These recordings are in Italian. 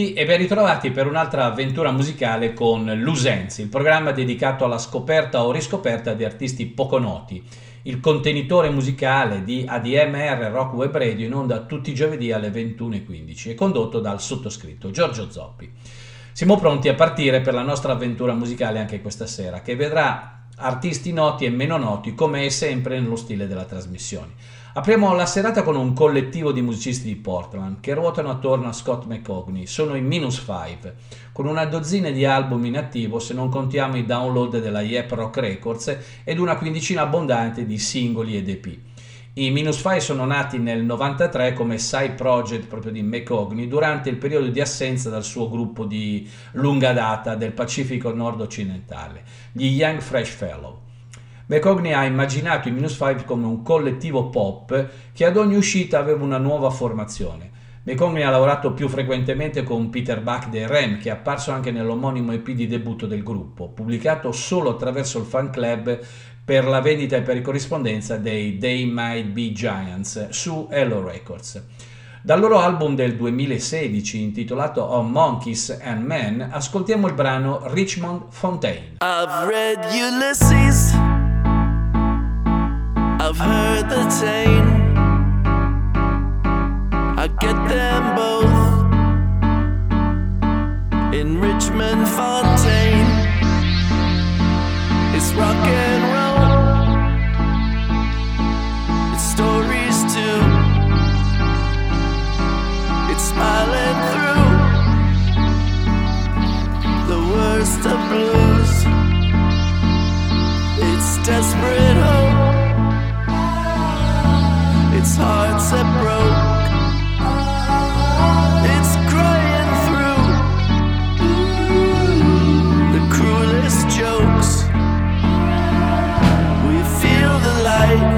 tutti e ben ritrovati per un'altra avventura musicale con Lusenzi, il programma dedicato alla scoperta o riscoperta di artisti poco noti. Il contenitore musicale di ADMR Rock Web Radio in onda tutti i giovedì alle 21.15 e condotto dal sottoscritto Giorgio Zoppi. Siamo pronti a partire per la nostra avventura musicale anche questa sera, che vedrà artisti noti e meno noti come è sempre nello stile della trasmissione. Apriamo la serata con un collettivo di musicisti di Portland che ruotano attorno a Scott McCogney. Sono i Minus Five, con una dozzina di album in attivo se non contiamo i download della Yep Rock Records ed una quindicina abbondante di singoli ed EP. I Minus Five sono nati nel 93 come side project proprio di McCogney durante il periodo di assenza dal suo gruppo di lunga data del Pacifico nord-occidentale, gli Young Fresh Fellow. McCogney ha immaginato i Minus 5 come un collettivo pop che ad ogni uscita aveva una nuova formazione. McCogney ha lavorato più frequentemente con Peter Buck dei Rem, che è apparso anche nell'omonimo EP di debutto del gruppo, pubblicato solo attraverso il fan club per la vendita e per corrispondenza dei They Might Be Giants su Hello Records. Dal loro album del 2016 intitolato On Monkeys and Men ascoltiamo il brano Richmond Fontaine. I've read Ulysses. I've heard the tane. I get them both in Richmond Fontaine. It's rock and roll. It's stories too. It's smiling through the worst of blues. It's desperate hope its hearts that broke. It's crying through the cruelest jokes. We feel the light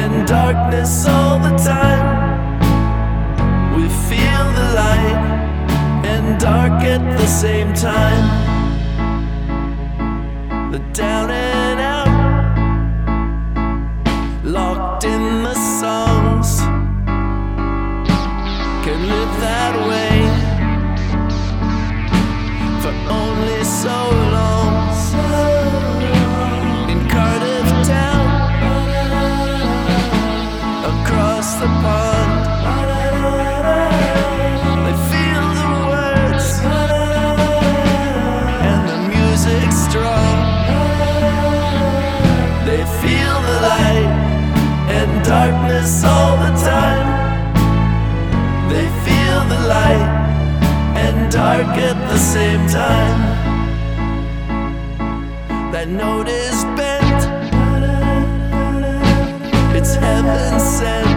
and darkness the same time. That note is bent, it's heaven sent.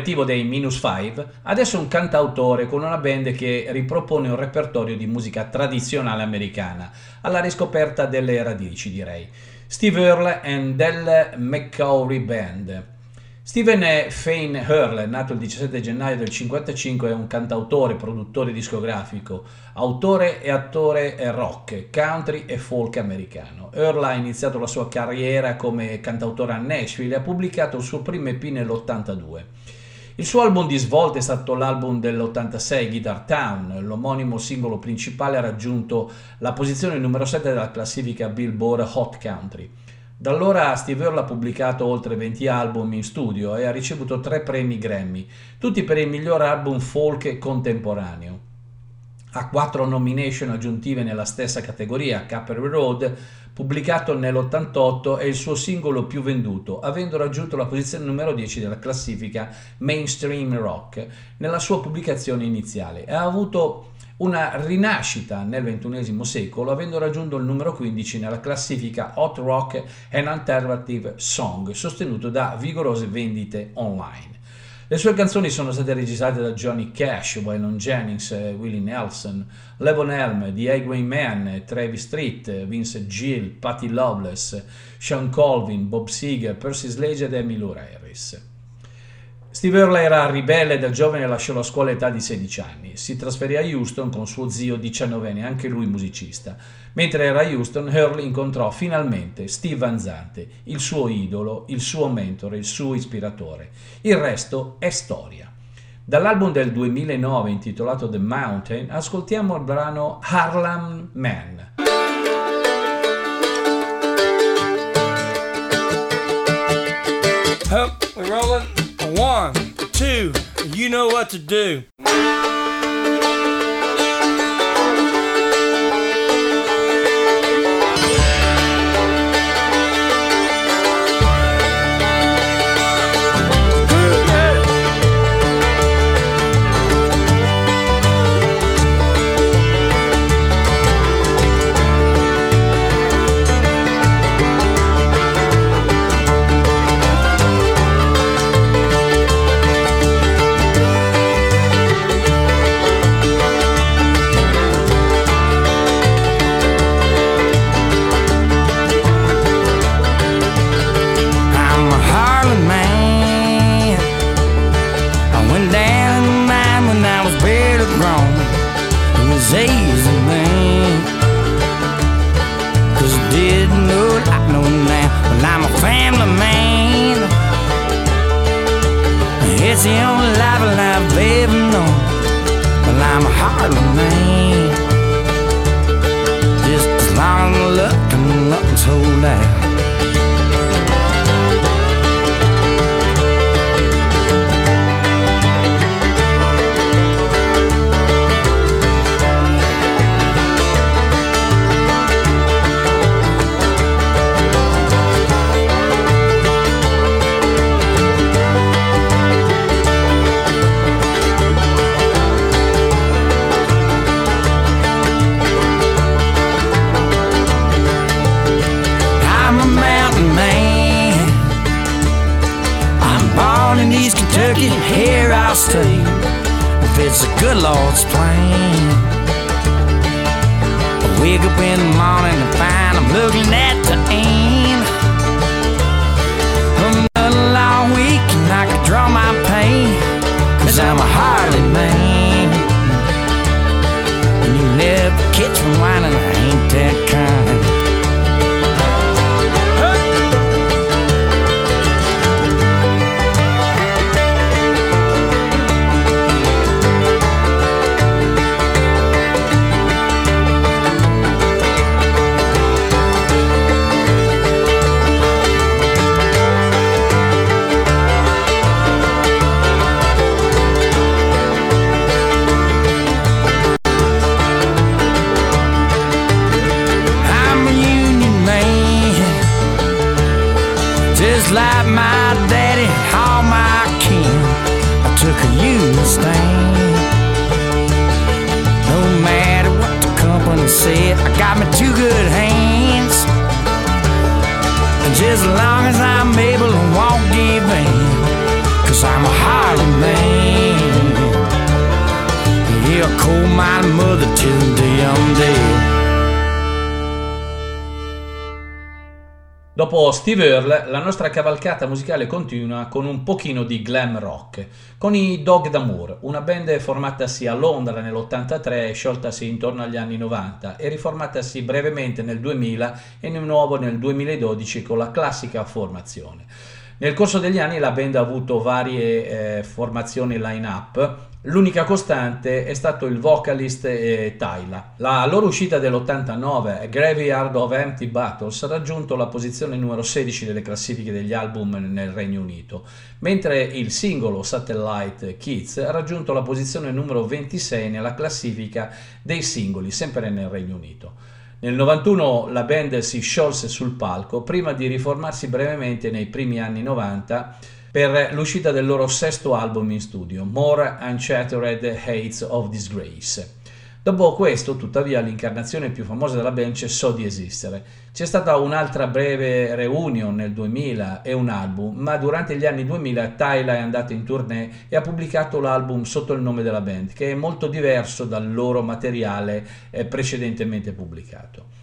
Collettivo dei Minus Five, adesso un cantautore con una band che ripropone un repertorio di musica tradizionale americana, alla riscoperta delle radici direi. Steve Earle and del McCowry Band. Steven Fane Hurley, nato il 17 gennaio del 1955, è un cantautore, produttore discografico, autore e attore rock, country e folk americano. Hurley ha iniziato la sua carriera come cantautore a Nashville e ha pubblicato il suo primo EP nell'82. Il suo album di svolta è stato l'album dell'86 Guitar Town, l'omonimo singolo principale ha raggiunto la posizione numero 7 della classifica Billboard Hot Country. Da allora Steve Earle ha pubblicato oltre 20 album in studio e ha ricevuto tre premi Grammy, tutti per il miglior album folk contemporaneo. Ha quattro nomination aggiuntive nella stessa categoria, Capri Road, pubblicato nell'88, è il suo singolo più venduto, avendo raggiunto la posizione numero 10 della classifica Mainstream Rock nella sua pubblicazione iniziale. Ha avuto una rinascita nel XXI secolo, avendo raggiunto il numero 15 nella classifica Hot Rock and Alternative Song, sostenuto da vigorose vendite online. Le sue canzoni sono state registrate da Johnny Cash, Waylon Jennings, Willie Nelson, Levon Helm, The Highway Man, Travis Street, Vince Gill, Patti Loveless, Sean Colvin, Bob Seger, Percy Sledge ed Emilio Harris. Steve Earle era ribelle da giovane e lasciò la scuola all'età di 16 anni. Si trasferì a Houston con suo zio 19enne, anche lui musicista. Mentre era a Houston, Earle incontrò finalmente Steve Anzante, il suo idolo, il suo mentore, il suo ispiratore. Il resto è storia. Dall'album del 2009 intitolato The Mountain ascoltiamo il brano Harlem Man. Hup, we're rolling. One, two, you know what to do. house tea if it's the good Lord's plan. I wake up in the morning and find I'm looking at Dopo Steve Earle, la nostra cavalcata musicale continua con un pochino di glam rock, con i Dog d'Amour, una band formatasi a Londra nell'83 e scioltasi intorno agli anni 90 e riformatasi brevemente nel 2000 e di nuovo nel 2012 con la classica formazione. Nel corso degli anni la band ha avuto varie eh, formazioni line-up, L'unica costante è stato il vocalist eh, Tyla. La loro uscita dell'89, Graveyard of Empty Battles, ha raggiunto la posizione numero 16 delle classifiche degli album nel Regno Unito, mentre il singolo Satellite Kids ha raggiunto la posizione numero 26 nella classifica dei singoli, sempre nel Regno Unito. Nel 91 la band si sciolse sul palco prima di riformarsi brevemente nei primi anni 90 per l'uscita del loro sesto album in studio, More Unchattered Hates of Disgrace. Dopo questo, tuttavia, l'incarnazione più famosa della band cessò di esistere. C'è stata un'altra breve reunion nel 2000 e un album, ma durante gli anni 2000 Tyler è andato in tournée e ha pubblicato l'album sotto il nome della band, che è molto diverso dal loro materiale eh, precedentemente pubblicato.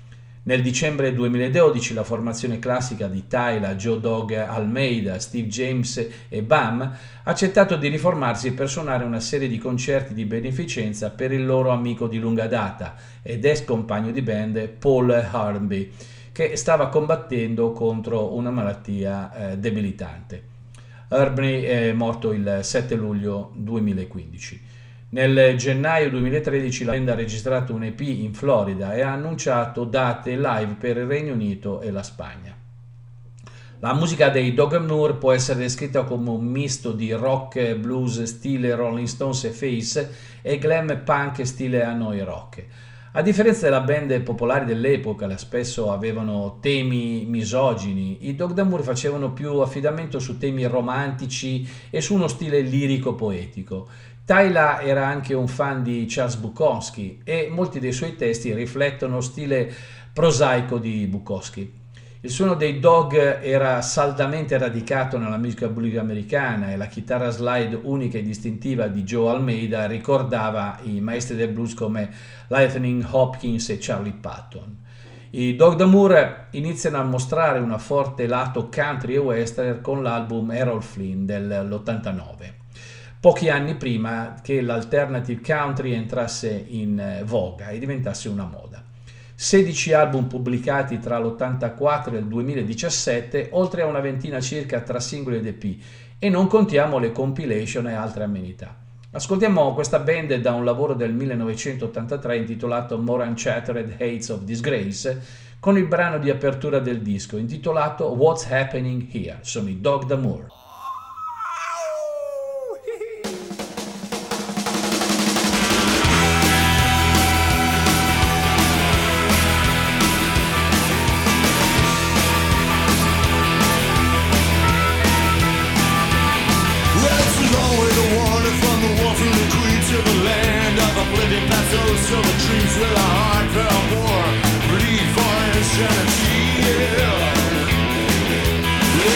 Nel dicembre 2012 la formazione classica di Tyler, Joe Dog Almeida, Steve James e Bam ha accettato di riformarsi per suonare una serie di concerti di beneficenza per il loro amico di lunga data ed ex compagno di band Paul Harnby, che stava combattendo contro una malattia eh, debilitante. Harnby è morto il 7 luglio 2015. Nel gennaio 2013 la band ha registrato un EP in Florida e ha annunciato date live per il Regno Unito e la Spagna. La musica dei Dog Moore può essere descritta come un misto di rock blues stile Rolling Stones e Face e glam punk stile Hanoi Rock. A differenza della band popolari dell'epoca, che spesso avevano temi misogini, i Dog Damour facevano più affidamento su temi romantici e su uno stile lirico poetico. Tyla era anche un fan di Charles Bukowski e molti dei suoi testi riflettono lo stile prosaico di Bukowski. Il suono dei Dog era saldamente radicato nella musica blues americana e la chitarra slide unica e distintiva di Joe Almeida ricordava i maestri del blues come Lightning Hopkins e Charlie Patton. I Dog Damour iniziano a mostrare un forte lato country e western con l'album Errol Flynn dell'89 pochi anni prima che l'alternative country entrasse in eh, voga e diventasse una moda. 16 album pubblicati tra l'84 e il 2017, oltre a una ventina circa tra singoli ed EP, e non contiamo le compilation e altre amenità. Ascoltiamo questa band da un lavoro del 1983 intitolato More Unchattered Hates of Disgrace, con il brano di apertura del disco intitolato What's Happening Here. Sono i Dog D'Amour. till the trees with a heartfelt war bleed for insanity.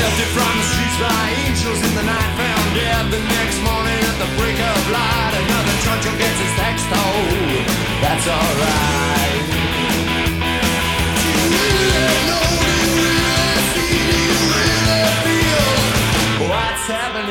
Lifted from the streets by angels in the night, found dead the next morning at the break of light. Another truncheon gets his tax told. Oh, that's alright. Do you really know? Do you really see? Do you really feel? What's happening?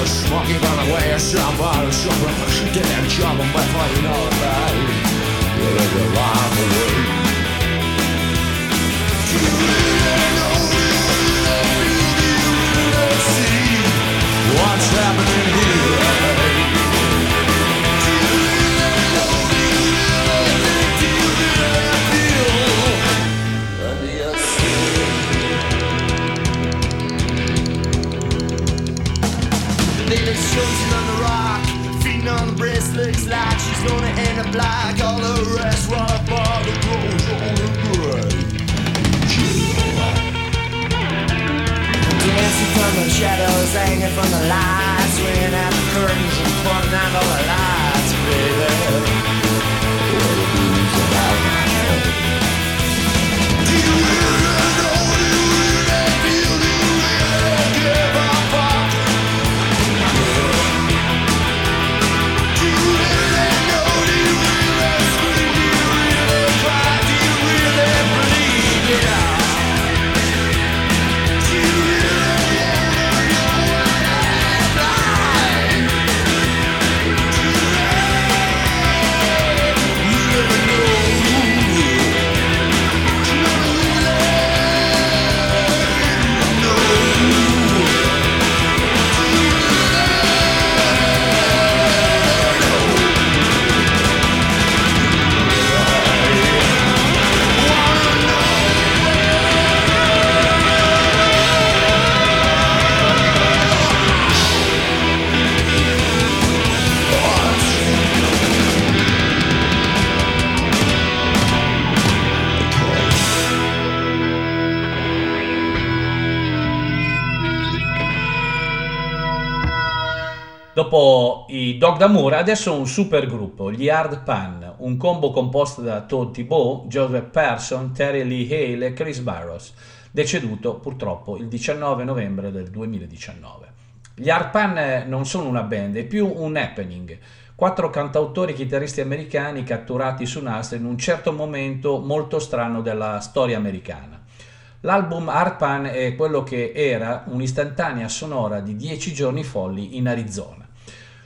the smoke you gonna waste your body So get that job on my phone, you know that You live your life away Do you really know, really, really, really see What's happening here? She's like she's gonna end up like all the rest. While her father grows old and gray. Dancing from the shadows, hanging from the lights, swinging out the curtains and putting out all the lights, baby. Dopo i Dog d'Amour, adesso un super gruppo, gli Hard Pan, un combo composto da Todd Thibault, Joseph Person, Terry Lee Hale e Chris Barros, deceduto purtroppo il 19 novembre del 2019. Gli Hard Pan non sono una band, è più un happening. Quattro cantautori chitarristi americani catturati su nastro in un certo momento molto strano della storia americana. L'album Hard Pan è quello che era un'istantanea sonora di dieci giorni folli in Arizona.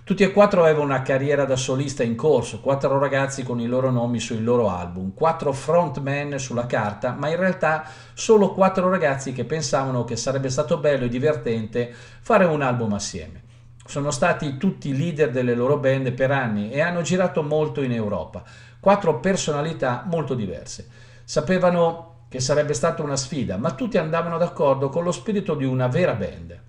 Tutti e quattro avevano una carriera da solista in corso, quattro ragazzi con i loro nomi sui loro album, quattro frontman sulla carta, ma in realtà solo quattro ragazzi che pensavano che sarebbe stato bello e divertente fare un album assieme. Sono stati tutti leader delle loro band per anni e hanno girato molto in Europa, quattro personalità molto diverse. Sapevano che sarebbe stata una sfida, ma tutti andavano d'accordo con lo spirito di una vera band.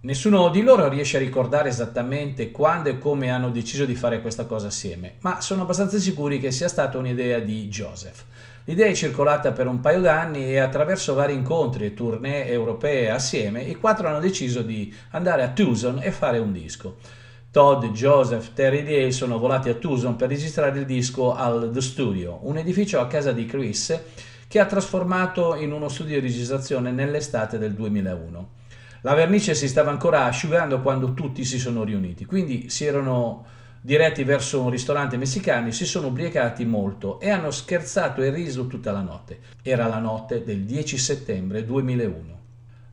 Nessuno di loro riesce a ricordare esattamente quando e come hanno deciso di fare questa cosa assieme, ma sono abbastanza sicuri che sia stata un'idea di Joseph. L'idea è circolata per un paio d'anni e attraverso vari incontri e tournée europee assieme, i quattro hanno deciso di andare a Tucson e fare un disco. Todd, Joseph, Terry Day sono volati a Tucson per registrare il disco al The Studio, un edificio a casa di Chris che ha trasformato in uno studio di registrazione nell'estate del 2001. La vernice si stava ancora asciugando quando tutti si sono riuniti, quindi si erano diretti verso un ristorante messicano, si sono ubriacati molto e hanno scherzato e riso tutta la notte. Era la notte del 10 settembre 2001.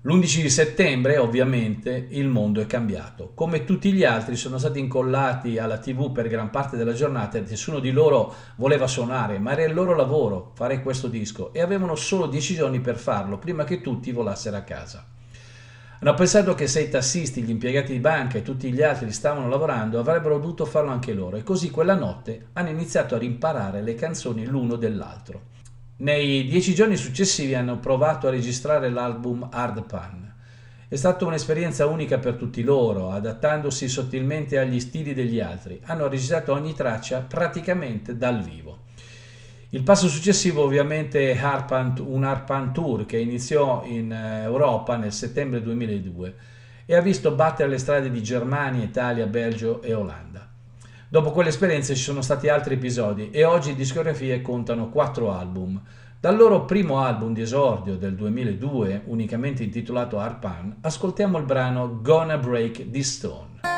L'11 di settembre, ovviamente, il mondo è cambiato. Come tutti gli altri sono stati incollati alla TV per gran parte della giornata e nessuno di loro voleva suonare, ma era il loro lavoro fare questo disco e avevano solo 10 giorni per farlo prima che tutti volassero a casa. Hanno pensato che se i tassisti, gli impiegati di banca e tutti gli altri stavano lavorando avrebbero dovuto farlo anche loro e così quella notte hanno iniziato a rimparare le canzoni l'uno dell'altro. Nei dieci giorni successivi hanno provato a registrare l'album Hard Pan. È stata un'esperienza unica per tutti loro, adattandosi sottilmente agli stili degli altri. Hanno registrato ogni traccia praticamente dal vivo. Il passo successivo ovviamente è Harpan, un Harpan Tour che iniziò in Europa nel settembre 2002 e ha visto battere le strade di Germania, Italia, Belgio e Olanda. Dopo quell'esperienza ci sono stati altri episodi e oggi discografie contano quattro album. Dal loro primo album di esordio del 2002, unicamente intitolato Harpan, ascoltiamo il brano Gonna Break This Stone.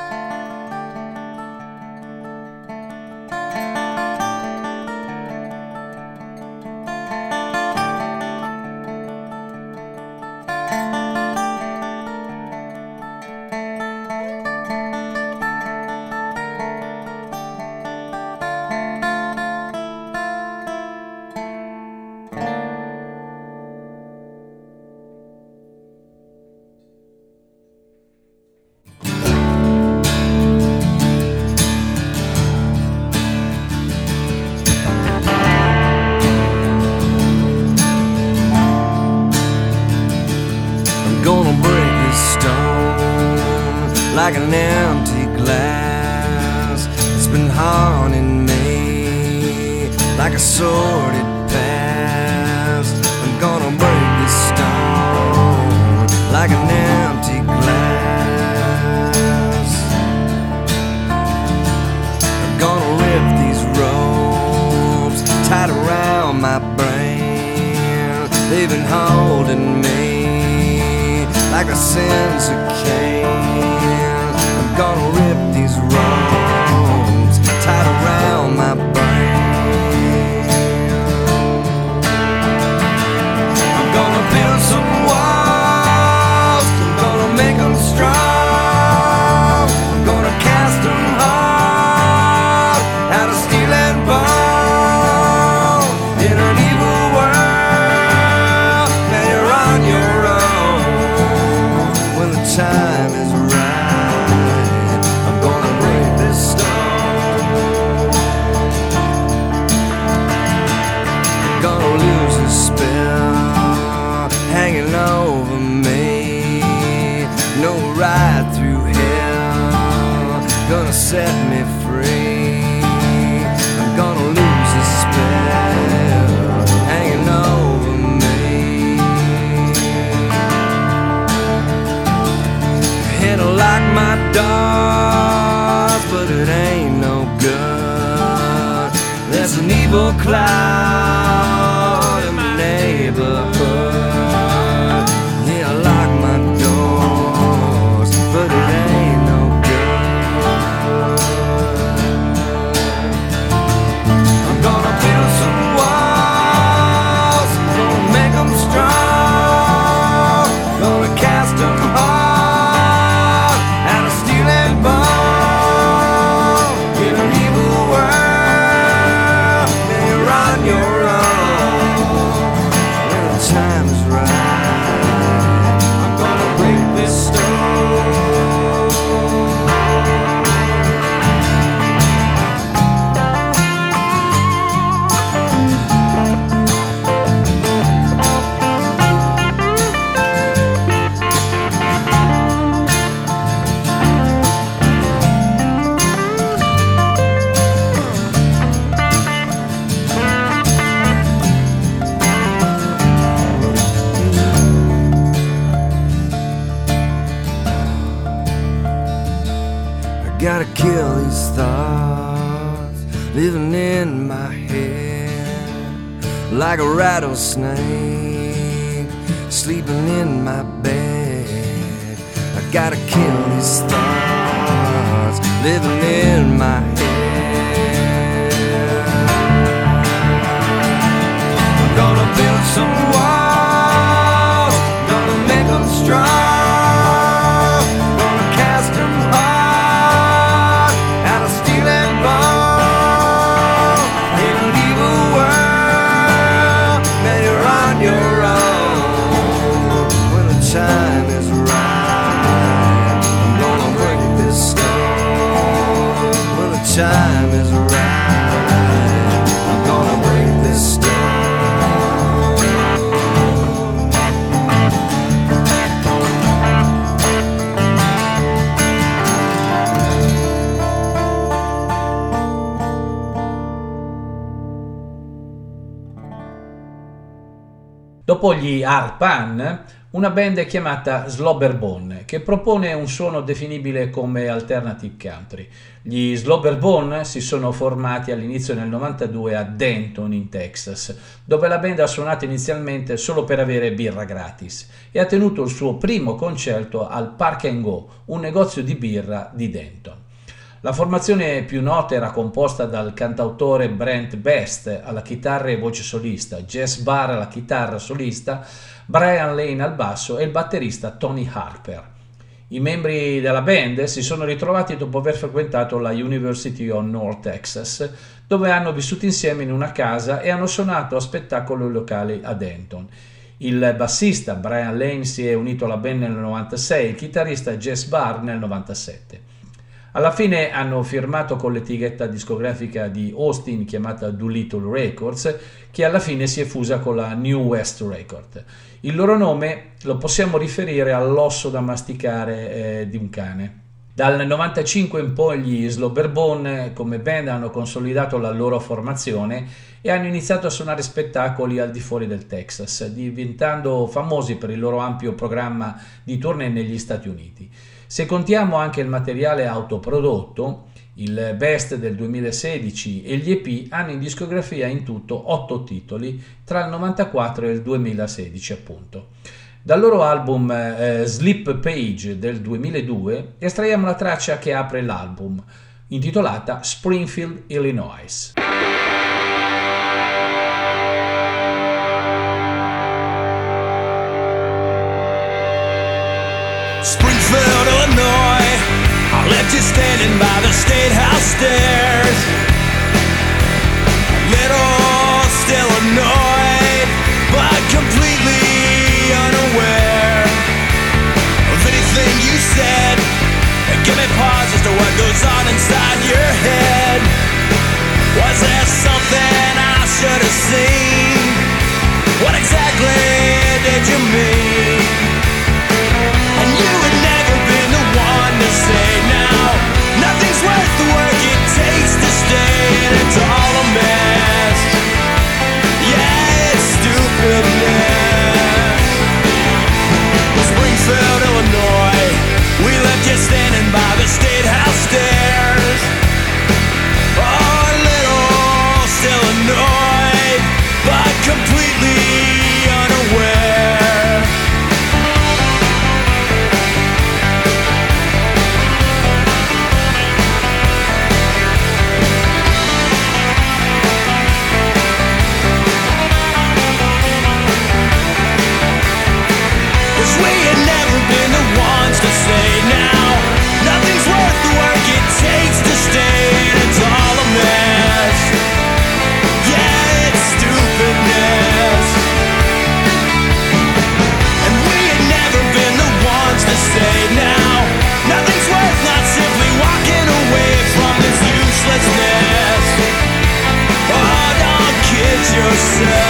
Dopo gli Hard Pan, una band chiamata Slobberbone che propone un suono definibile come alternative country. Gli Slobberbone si sono formati all'inizio del 92 a Denton in Texas, dove la band ha suonato inizialmente solo per avere birra gratis e ha tenuto il suo primo concerto al Park Go, un negozio di birra di Denton. La formazione più nota era composta dal cantautore Brent Best alla chitarra e voce solista, Jess Barr alla chitarra solista, Brian Lane al basso e il batterista Tony Harper. I membri della band si sono ritrovati dopo aver frequentato la University of North Texas, dove hanno vissuto insieme in una casa e hanno suonato a spettacoli locali a Denton. Il bassista Brian Lane si è unito alla band nel 96, il chitarrista Jess Barr nel 97. Alla fine hanno firmato con l'etichetta discografica di Austin chiamata Doolittle Records, che alla fine si è fusa con la New West Record. Il loro nome lo possiamo riferire all'osso da masticare eh, di un cane. Dal 95 in poi gli Slobberbone come band hanno consolidato la loro formazione e hanno iniziato a suonare spettacoli al di fuori del Texas, diventando famosi per il loro ampio programma di tournée negli Stati Uniti. Se contiamo anche il materiale autoprodotto, il Best del 2016 e gli EP hanno in discografia in tutto 8 titoli tra il 94 e il 2016 appunto. Dal loro album eh, Sleep Page del 2002 estraiamo la traccia che apre l'album, intitolata Springfield, Illinois. Springfield, standing by the State House stairs. Little still annoyed, but completely unaware of anything you said. And give me pause as to what goes on inside your head. Was there something I should have seen? What exactly did you mean? yourself.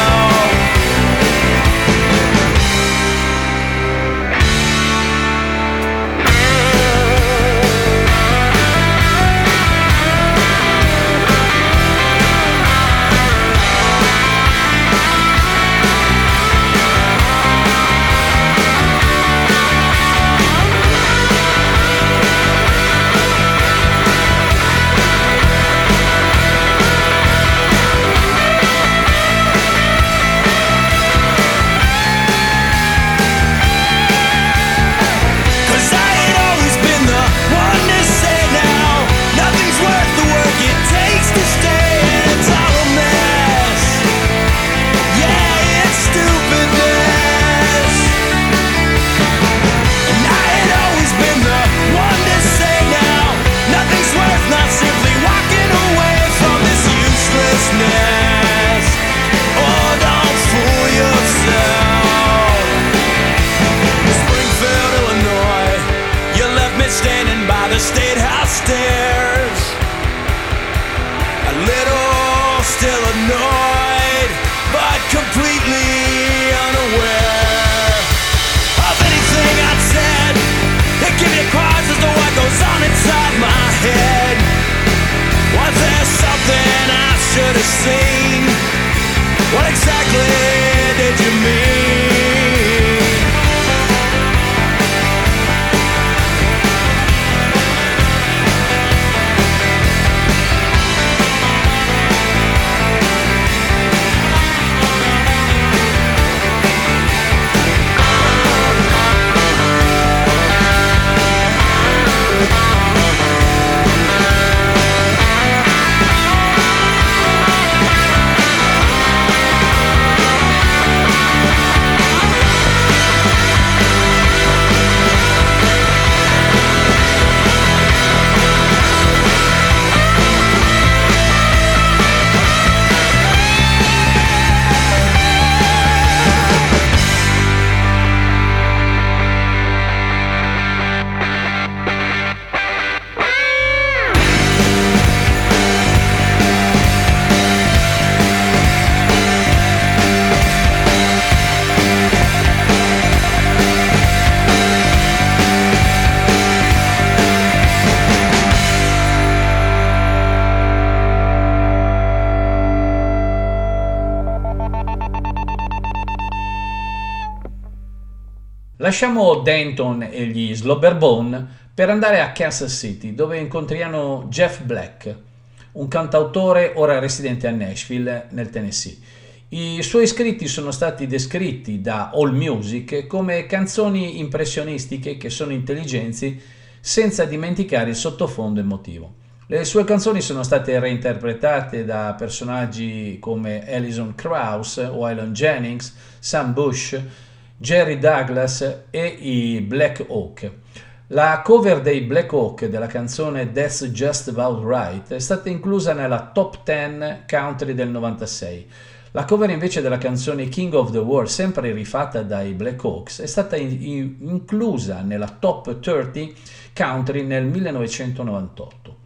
Lasciamo Denton e gli Slobberbone per andare a Kansas City, dove incontriamo Jeff Black, un cantautore ora residente a Nashville, nel Tennessee. I suoi scritti sono stati descritti da AllMusic come canzoni impressionistiche che sono intelligenti senza dimenticare il sottofondo emotivo. Le sue canzoni sono state reinterpretate da personaggi come Alison Krauss, Waylon Jennings, Sam Bush, Jerry Douglas e i Black Oak. La cover dei Black Oak della canzone That's Just About Right è stata inclusa nella top 10 country del 96. La cover invece della canzone King of the World, sempre rifatta dai Black Oaks, è stata in- inclusa nella top 30 country nel 1998.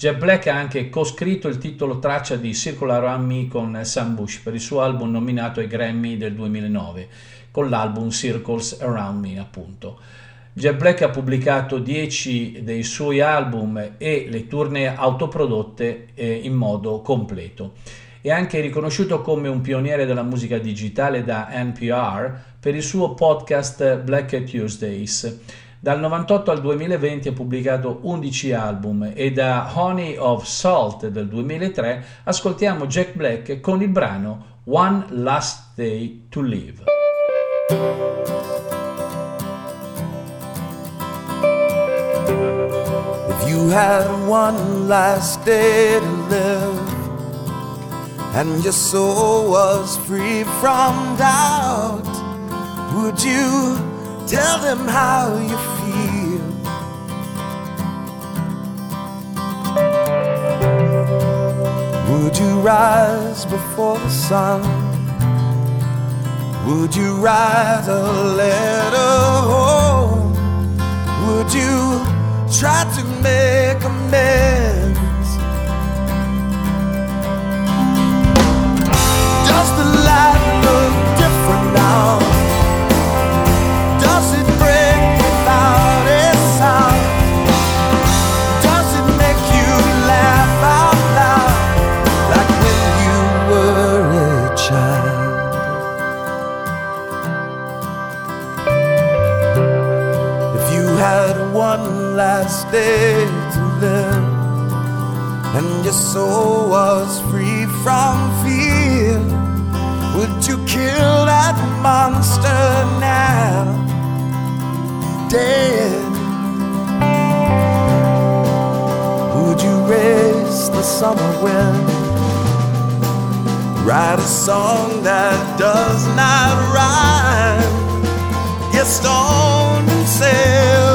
Jeff Black ha anche coscritto il titolo traccia di Circular Around Me con Sam Bush per il suo album nominato ai Grammy del 2009, con l'album Circles Around Me appunto. Jeff Black ha pubblicato 10 dei suoi album e le tournée autoprodotte eh, in modo completo. È anche riconosciuto come un pioniere della musica digitale da NPR per il suo podcast Black Tuesdays. Dal 98 al 2020 ha pubblicato 11 album e da Honey of Salt del 2003 ascoltiamo Jack Black con il brano One Last Day to Live. If you had one last day to live and your soul was free from doubt, would you tell them how you feel? Would you rise before the sun? Would you write a letter home? Would you try to make amends? Does the light look different now? Last day to live and your soul was free from fear, would you kill that monster now? Dead. Would you raise the summer wind? Write a song that does not rhyme. Get stoned and sail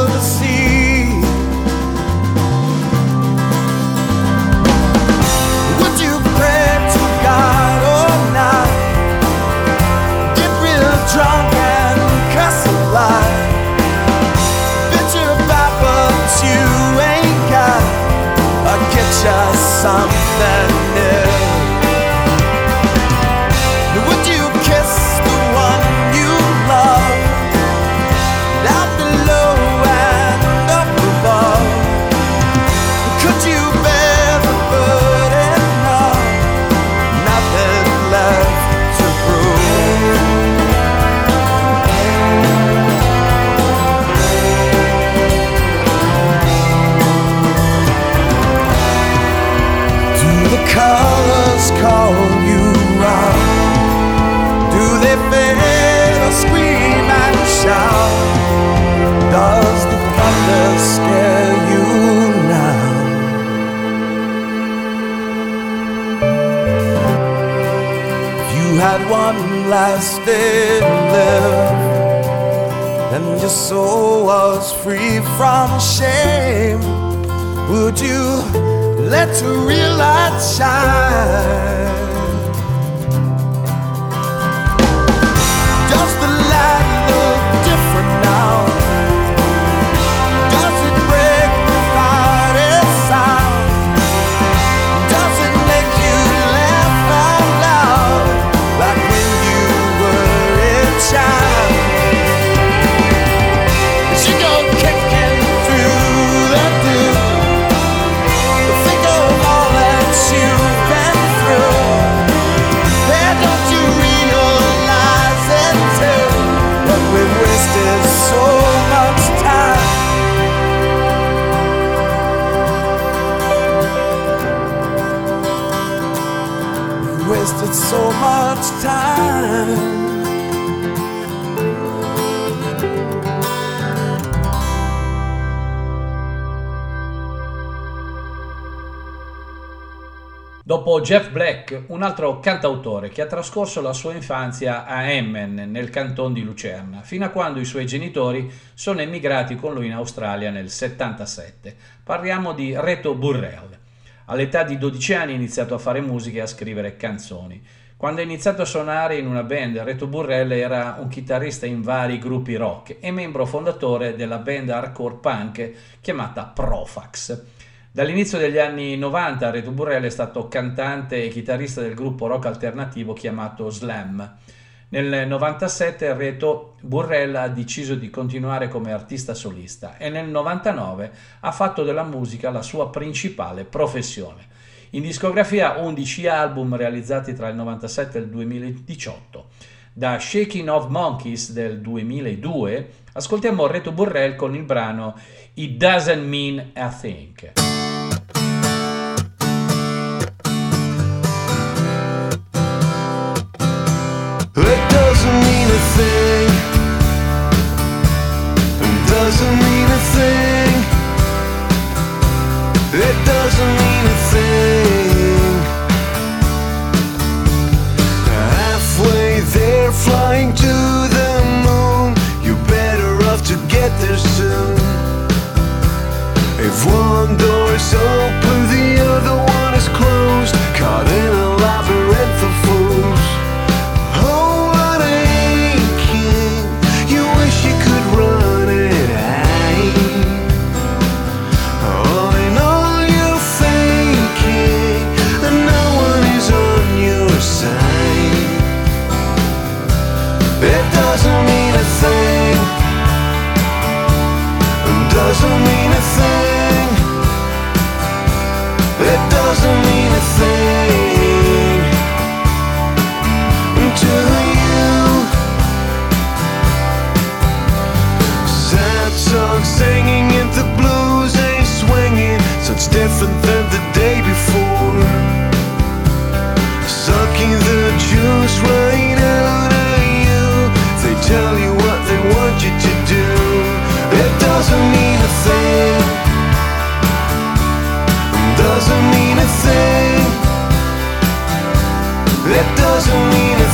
one last day live and your soul was free from shame, would you let your real light shine? Much time. Dopo Jeff Black, un altro cantautore che ha trascorso la sua infanzia a Emmen, nel canton di Lucerna, fino a quando i suoi genitori sono emigrati con lui in Australia nel 77. Parliamo di Reto Burrell. All'età di 12 anni ha iniziato a fare musica e a scrivere canzoni. Quando ha iniziato a suonare in una band, Reto Burrell era un chitarrista in vari gruppi rock e membro fondatore della band hardcore punk chiamata Profax. Dall'inizio degli anni 90 Reto Burrell è stato cantante e chitarrista del gruppo rock alternativo chiamato Slam. Nel 97 Reto Burrell ha deciso di continuare come artista solista e nel 99 ha fatto della musica la sua principale professione. In discografia 11 album realizzati tra il 97 e il 2018. Da Shaking of Monkeys del 2002 ascoltiamo Reto Burrell con il brano It Doesn't Mean a Thing. It doesn't mean a thing. It doesn't mean a thing. Halfway there, flying to the moon. You're better off to get there soon. If one door is open, the other one is closed. Caught in doesn't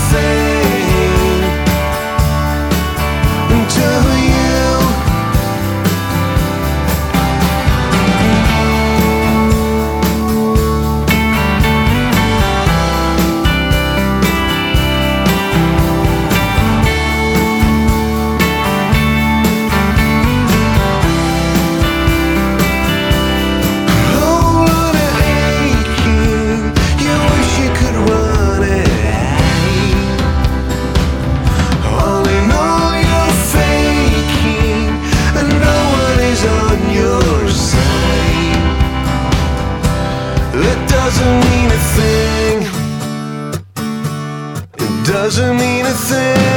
doesn't mean a thing.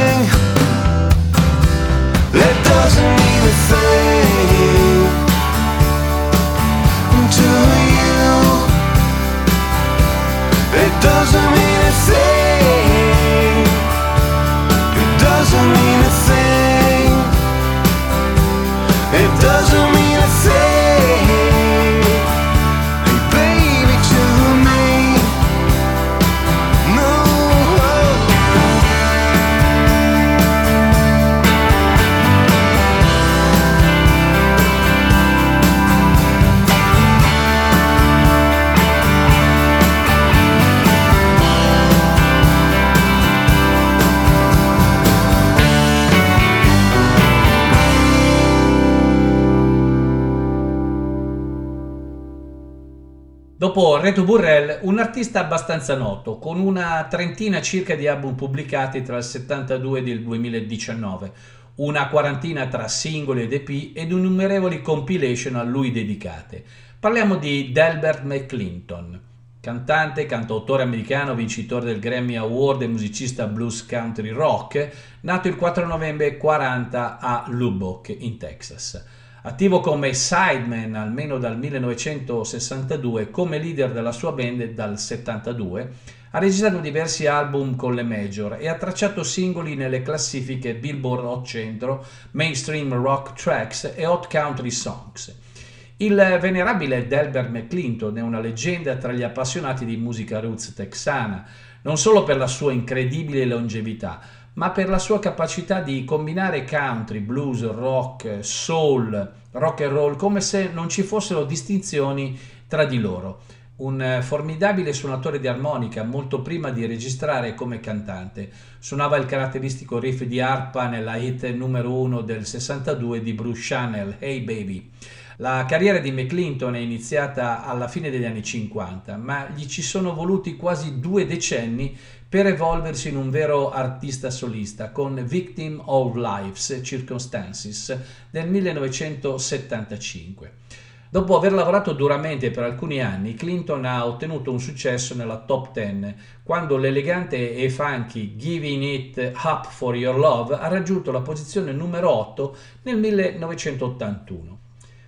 Reto Burrell, un artista abbastanza noto, con una trentina circa di album pubblicati tra il 72 e il 2019, una quarantina tra singoli ed EP ed innumerevoli compilation a lui dedicate. Parliamo di Delbert McClinton, cantante, cantautore americano, vincitore del Grammy Award e musicista blues country rock, nato il 4 novembre 40 a Lubbock, in Texas. Attivo come sideman almeno dal 1962, come leader della sua band dal 72, ha registrato diversi album con le major e ha tracciato singoli nelle classifiche Billboard Hot 100, Mainstream Rock Tracks e Hot Country Songs. Il venerabile Delbert McClinton è una leggenda tra gli appassionati di musica roots texana, non solo per la sua incredibile longevità, ma per la sua capacità di combinare country, blues, rock, soul, rock and roll come se non ci fossero distinzioni tra di loro. Un formidabile suonatore di armonica molto prima di registrare come cantante. Suonava il caratteristico riff di arpa nella hit numero 1 del 62 di Bruce Chanel, Hey Baby. La carriera di McClinton è iniziata alla fine degli anni 50, ma gli ci sono voluti quasi due decenni per evolversi in un vero artista solista con Victim of Life's Circumstances del 1975. Dopo aver lavorato duramente per alcuni anni, Clinton ha ottenuto un successo nella top 10 quando l'elegante e funky Giving It Up for Your Love ha raggiunto la posizione numero 8 nel 1981.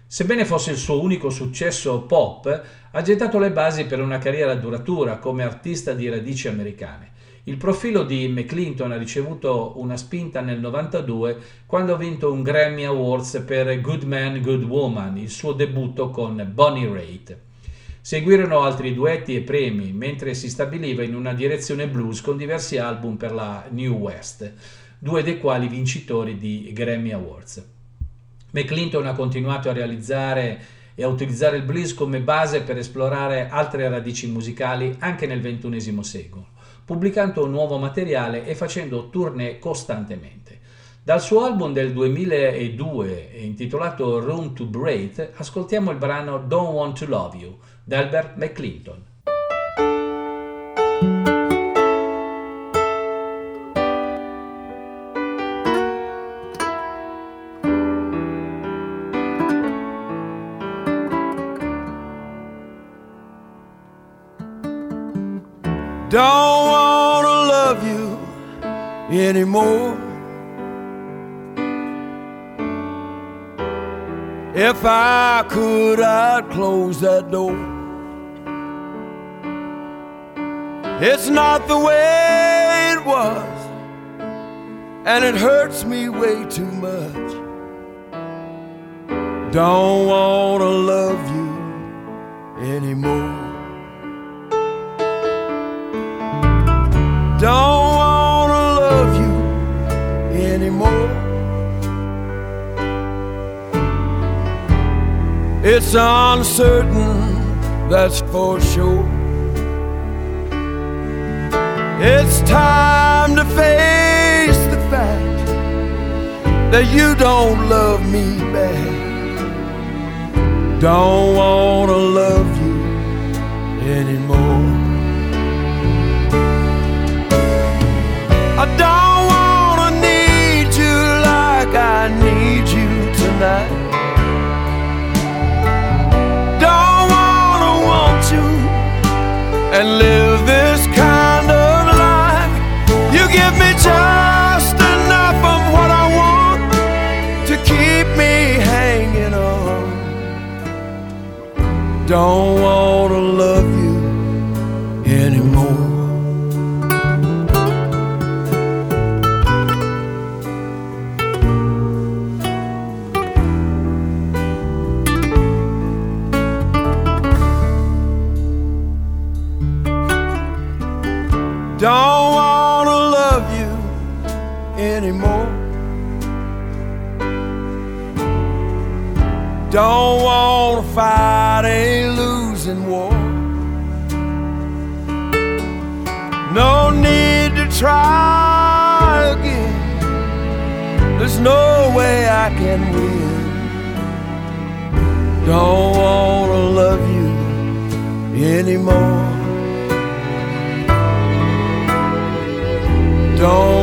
Sebbene fosse il suo unico successo pop, ha gettato le basi per una carriera duratura come artista di radici americane. Il profilo di McClinton ha ricevuto una spinta nel 92 quando ha vinto un Grammy Awards per Good Man, Good Woman, il suo debutto con Bonnie Raitt. Seguirono altri duetti e premi, mentre si stabiliva in una direzione blues con diversi album per la New West, due dei quali vincitori di Grammy Awards. McClinton ha continuato a realizzare e a utilizzare il blues come base per esplorare altre radici musicali anche nel XXI secolo, pubblicando nuovo materiale e facendo tournée costantemente. Dal suo album del 2002 intitolato Room to Breathe ascoltiamo il brano Don't Want to Love You da Albert McClinton. Anymore. If I could, I'd close that door. It's not the way it was, and it hurts me way too much. Don't wanna love you anymore. Don't It's uncertain, that's for sure. It's time to face the fact that you don't love me back. Don't wanna love you anymore. I don't Don't wanna love you anymore. Don't wanna love you anymore. Don't try again. There's no way I can win. Don't wanna love you anymore. don't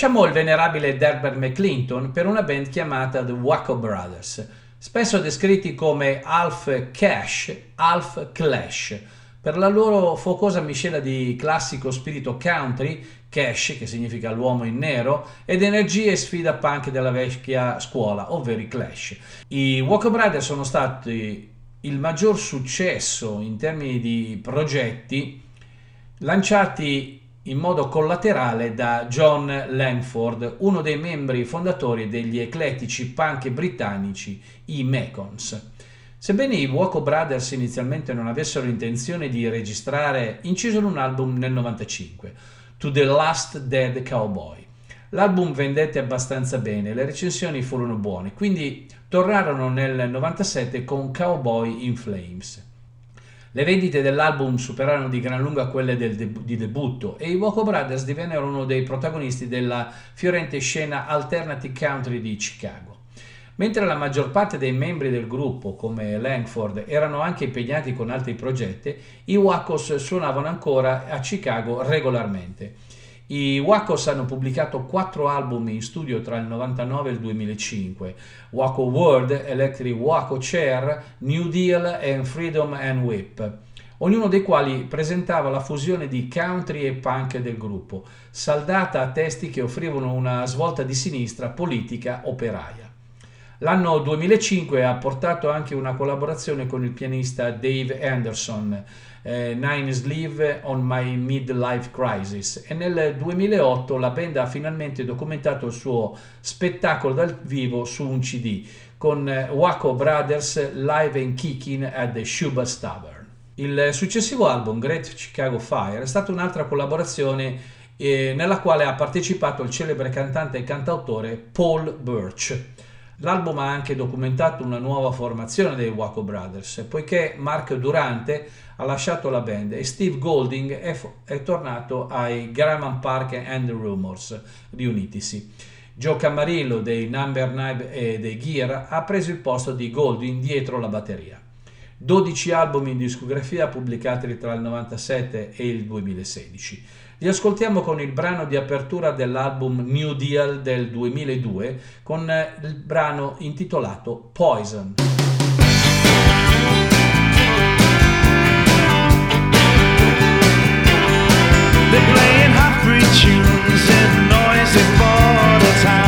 Lasciamo il venerabile Delbert McClinton per una band chiamata The Waco Brothers, spesso descritti come half cash, half clash, per la loro focosa miscela di classico spirito country, cash che significa l'uomo in nero, ed energia e sfida punk della vecchia scuola, ovvero i Clash. I Waco Brothers sono stati il maggior successo in termini di progetti lanciati in modo collaterale da John Langford, uno dei membri fondatori degli eclettici punk britannici, i Mekons. Sebbene i Waco Brothers inizialmente non avessero intenzione di registrare, incisero un album nel 95, To the Last Dead Cowboy. L'album vendette abbastanza bene, le recensioni furono buone, quindi tornarono nel 97 con Cowboy in Flames. Le vendite dell'album superarono di gran lunga quelle deb- di debutto e i Waco Brothers divennero uno dei protagonisti della fiorente scena alternative country di Chicago. Mentre la maggior parte dei membri del gruppo, come Langford, erano anche impegnati con altri progetti, i Wacos suonavano ancora a Chicago regolarmente. I Wacos hanno pubblicato quattro album in studio tra il 99 e il 2005, Waco World, Electric Waco Chair, New Deal e Freedom and Whip, ognuno dei quali presentava la fusione di country e punk del gruppo, saldata a testi che offrivano una svolta di sinistra politica operaia. L'anno 2005 ha portato anche una collaborazione con il pianista Dave Anderson, eh, Nine Sleeve on My Midlife Crisis e nel 2008 la band ha finalmente documentato il suo spettacolo dal vivo su un CD con eh, Waco Brothers Live and Kicking at the Schubert Tavern. Il successivo album Great Chicago Fire è stata un'altra collaborazione eh, nella quale ha partecipato il celebre cantante e cantautore Paul Birch. L'album ha anche documentato una nuova formazione dei Waco Brothers, poiché Mark Durante ha lasciato la band e Steve Golding è, è tornato ai Graham Park and the Rumors, riunitisi. Joe Camarillo dei Number 9 e dei Gear ha preso il posto di Golding dietro la batteria. 12 album in discografia pubblicati tra il 97 e il 2016. Li ascoltiamo con il brano di apertura dell'album New Deal del 2002 con il brano intitolato Poison. They're playing hot free tunes in noisy border towns.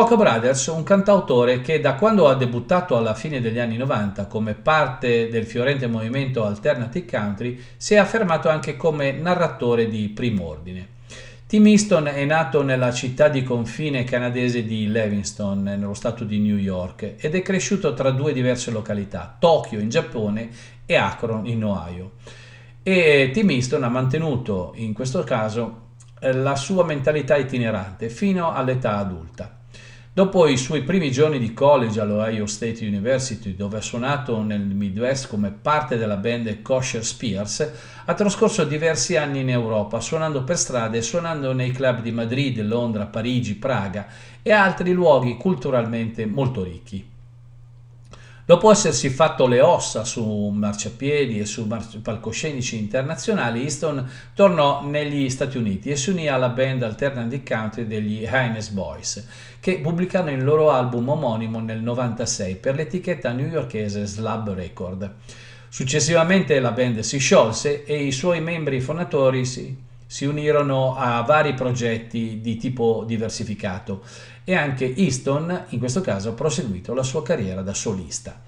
Walker Brothers, un cantautore che da quando ha debuttato alla fine degli anni 90 come parte del fiorente movimento Alternative Country, si è affermato anche come narratore di prim'ordine. Tim Easton è nato nella città di confine canadese di Livingston, nello stato di New York, ed è cresciuto tra due diverse località, Tokyo in Giappone e Akron in Ohio. E Tim Easton ha mantenuto in questo caso la sua mentalità itinerante fino all'età adulta. Dopo i suoi primi giorni di college all'Ohio State University, dove ha suonato nel Midwest come parte della band Kosher Spears, ha trascorso diversi anni in Europa, suonando per strada e suonando nei club di Madrid, Londra, Parigi, Praga e altri luoghi culturalmente molto ricchi. Dopo essersi fatto le ossa su marciapiedi e su palcoscenici internazionali, Easton tornò negli Stati Uniti e si unì alla band alternative country degli Highness Boys, che pubblicarono il loro album omonimo nel 96 per l'etichetta newyorkese Slab Record. Successivamente la band si sciolse e i suoi membri fondatori si, si unirono a vari progetti di tipo diversificato e anche Easton in questo caso ha proseguito la sua carriera da solista.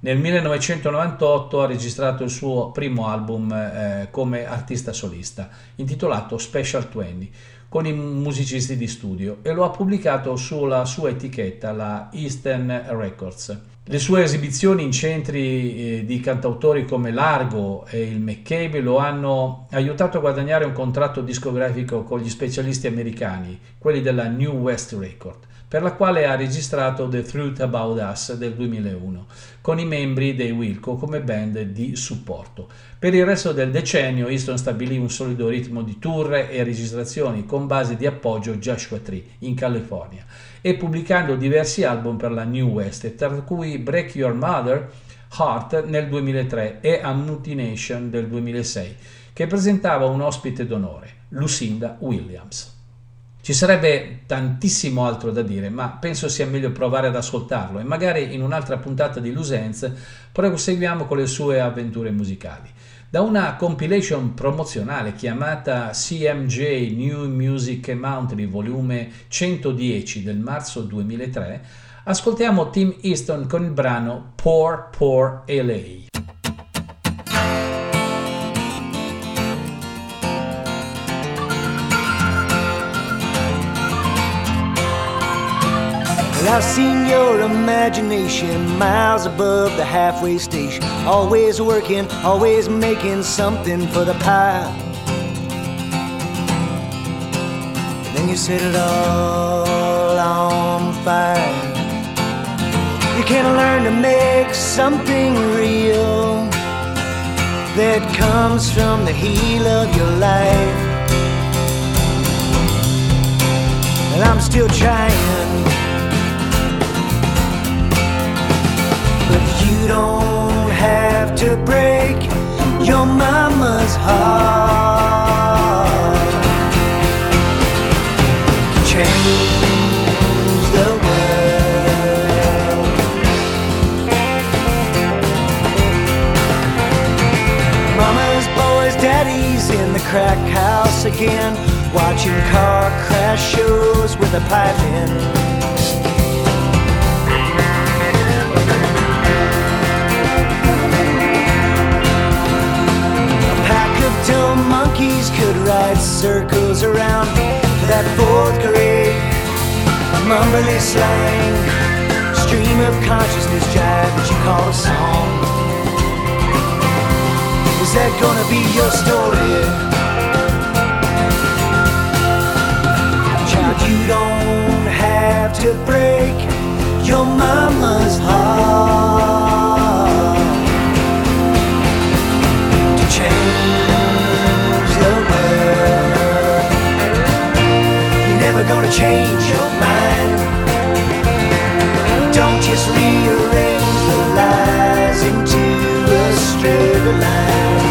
Nel 1998 ha registrato il suo primo album eh, come artista solista, intitolato Special 20, con i musicisti di studio e lo ha pubblicato sulla sua etichetta, la Eastern Records. Le sue esibizioni in centri eh, di cantautori come Largo e il McCabe lo hanno aiutato a guadagnare un contratto discografico con gli specialisti americani, quelli della New West Record, per la quale ha registrato The Truth About Us del 2001, con i membri dei Wilco come band di supporto. Per il resto del decennio Easton stabilì un solido ritmo di tour e registrazioni con base di appoggio Joshua Tree in California e pubblicando diversi album per la New West, tra cui Break Your Mother, Heart nel 2003 e Ammutination del 2006, che presentava un ospite d'onore, Lucinda Williams. Ci sarebbe tantissimo altro da dire, ma penso sia meglio provare ad ascoltarlo e magari in un'altra puntata di Lusenz proseguiamo con le sue avventure musicali da una compilation promozionale chiamata CMJ New Music Mountain volume 110 del marzo 2003, ascoltiamo Tim Easton con il brano Poor Poor LA. Well, I've seen your imagination miles above the halfway station. Always working, always making something for the pie. then you set it all on fire. You can learn to make something real that comes from the heel of your life. And I'm still trying. You don't have to break your mama's heart. Change the world. Mama's boys, daddies in the crack house again, watching car crash shows with a pipe in. Till monkeys could ride circles around that fourth grade mumbly slang. Stream of consciousness jive that you call a song. Is that gonna be your story? Child you don't have to break your mama's heart to change never gonna change your mind. Don't just rearrange the lies into a straight line.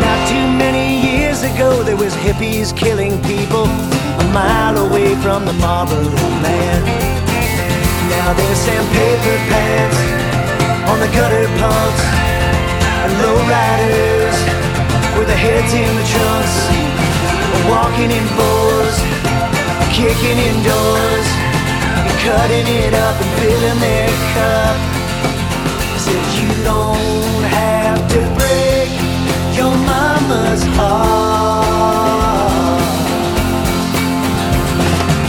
Not too many years ago, there was hippies killing people a mile away from the marble man. Now there's sandpaper pants on the gutter punks and lowriders with their heads in the trunks, walking in bows, kicking indoors, cutting it up and filling their cup. I said you don't have to break your mama's heart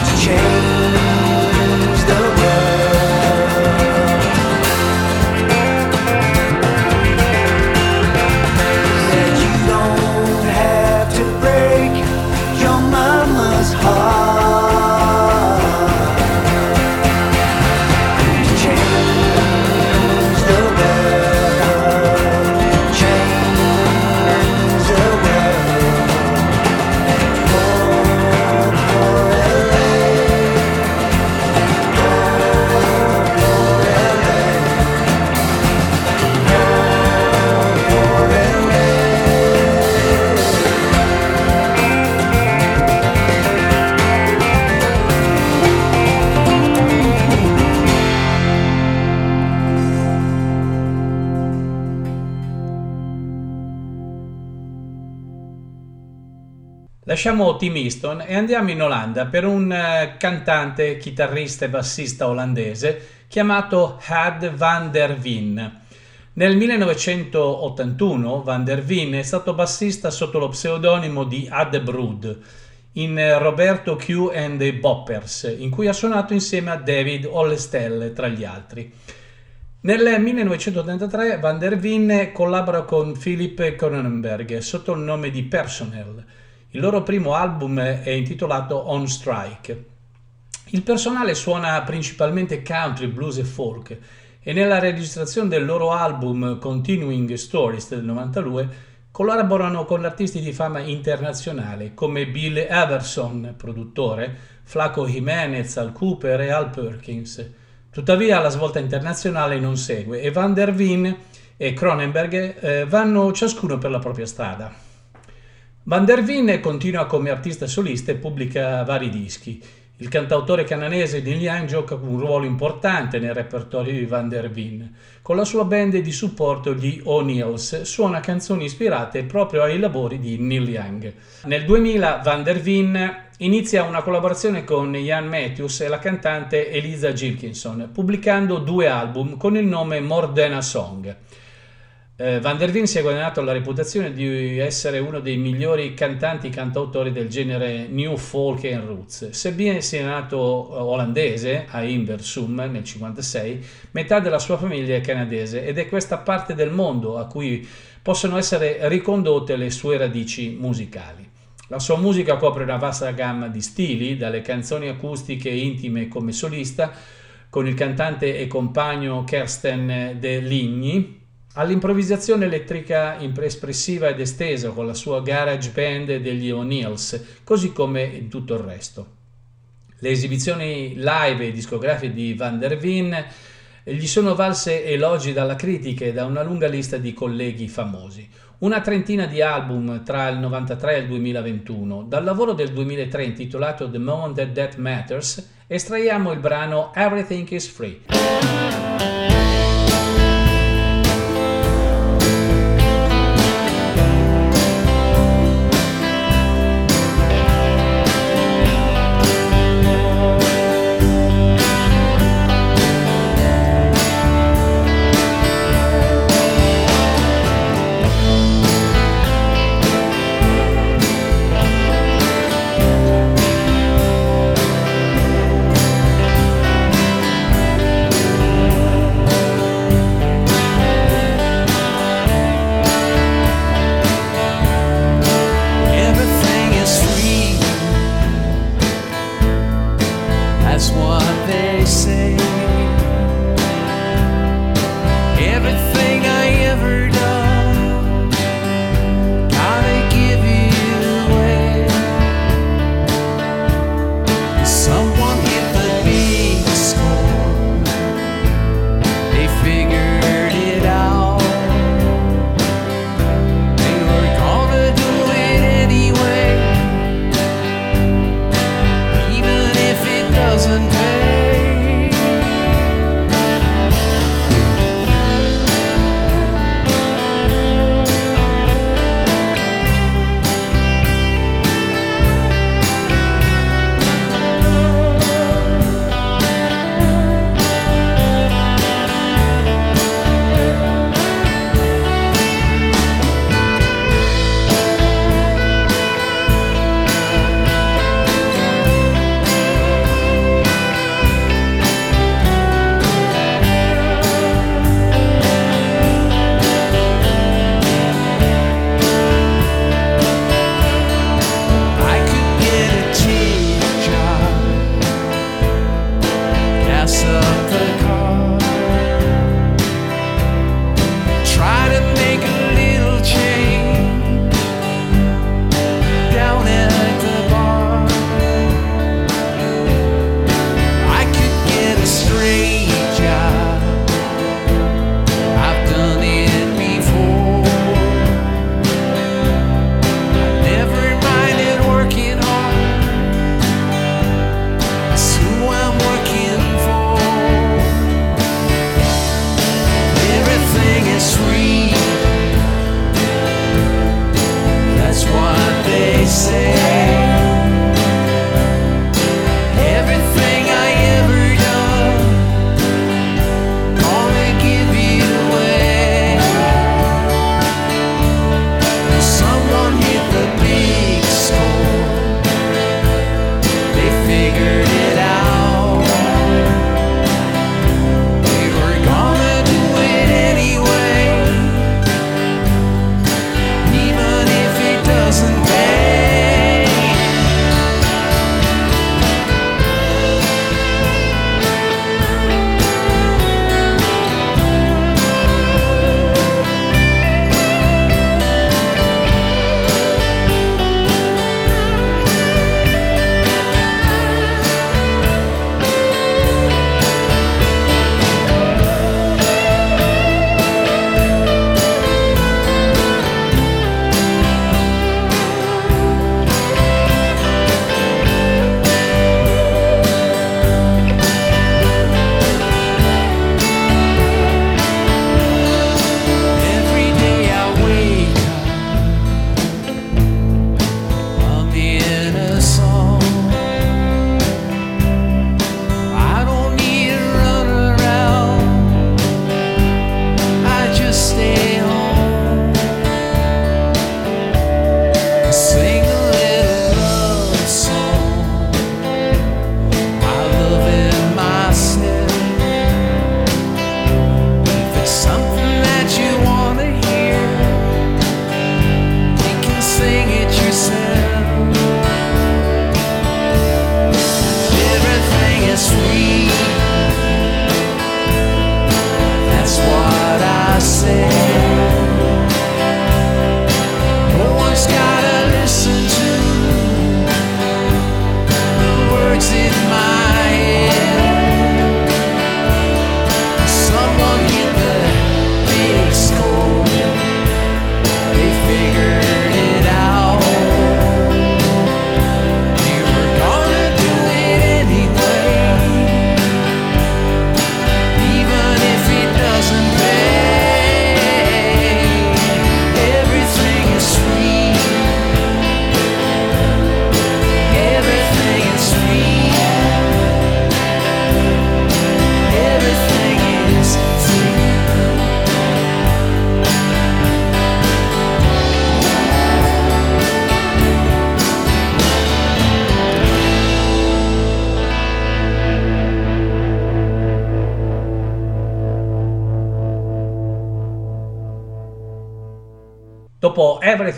to change Lasciamo Tim Easton e andiamo in Olanda per un eh, cantante, chitarrista e bassista olandese chiamato Had van der Veen. Nel 1981 Van der Veen è stato bassista sotto lo pseudonimo di Ad Brood in eh, Roberto Q and the Boppers, in cui ha suonato insieme a David Ollestelle tra gli altri. Nel 1983 Van der Veen collabora con Philip Cronenberg sotto il nome di Personnel. Il loro primo album è intitolato On Strike. Il personale suona principalmente country, blues e folk e nella registrazione del loro album Continuing Stories del 92 collaborano con artisti di fama internazionale come Bill Everson, produttore, Flaco Jimenez, Al Cooper e Al Perkins. Tuttavia la svolta internazionale non segue e Van der Veen e Cronenberg eh, vanno ciascuno per la propria strada. Van der Veen continua come artista solista e pubblica vari dischi. Il cantautore canadese Neil Young gioca un ruolo importante nel repertorio di Van der Veen. Con la sua band di supporto gli O'Neills suona canzoni ispirate proprio ai lavori di Neil Young. Nel 2000 Van der Veen inizia una collaborazione con Ian Matthews e la cantante Eliza Gilkinson, pubblicando due album con il nome More Than a Song. Eh, Van der Veen si è guadagnato la reputazione di essere uno dei migliori cantanti cantautori del genere New Folk and Roots. Sebbene sia nato eh, olandese a Inversum nel 1956, metà della sua famiglia è canadese ed è questa parte del mondo a cui possono essere ricondotte le sue radici musicali. La sua musica copre una vasta gamma di stili, dalle canzoni acustiche e intime come solista, con il cantante e compagno Kersten De Ligny, all'improvvisazione elettrica espressiva ed estesa con la sua garage band degli O'Neills, così come in tutto il resto. Le esibizioni live e discografiche di Van der Veen gli sono valse elogi dalla critica e da una lunga lista di colleghi famosi. Una trentina di album tra il 93 e il 2021. Dal lavoro del 2003 intitolato The Moment That Death Matters estraiamo il brano Everything is Free.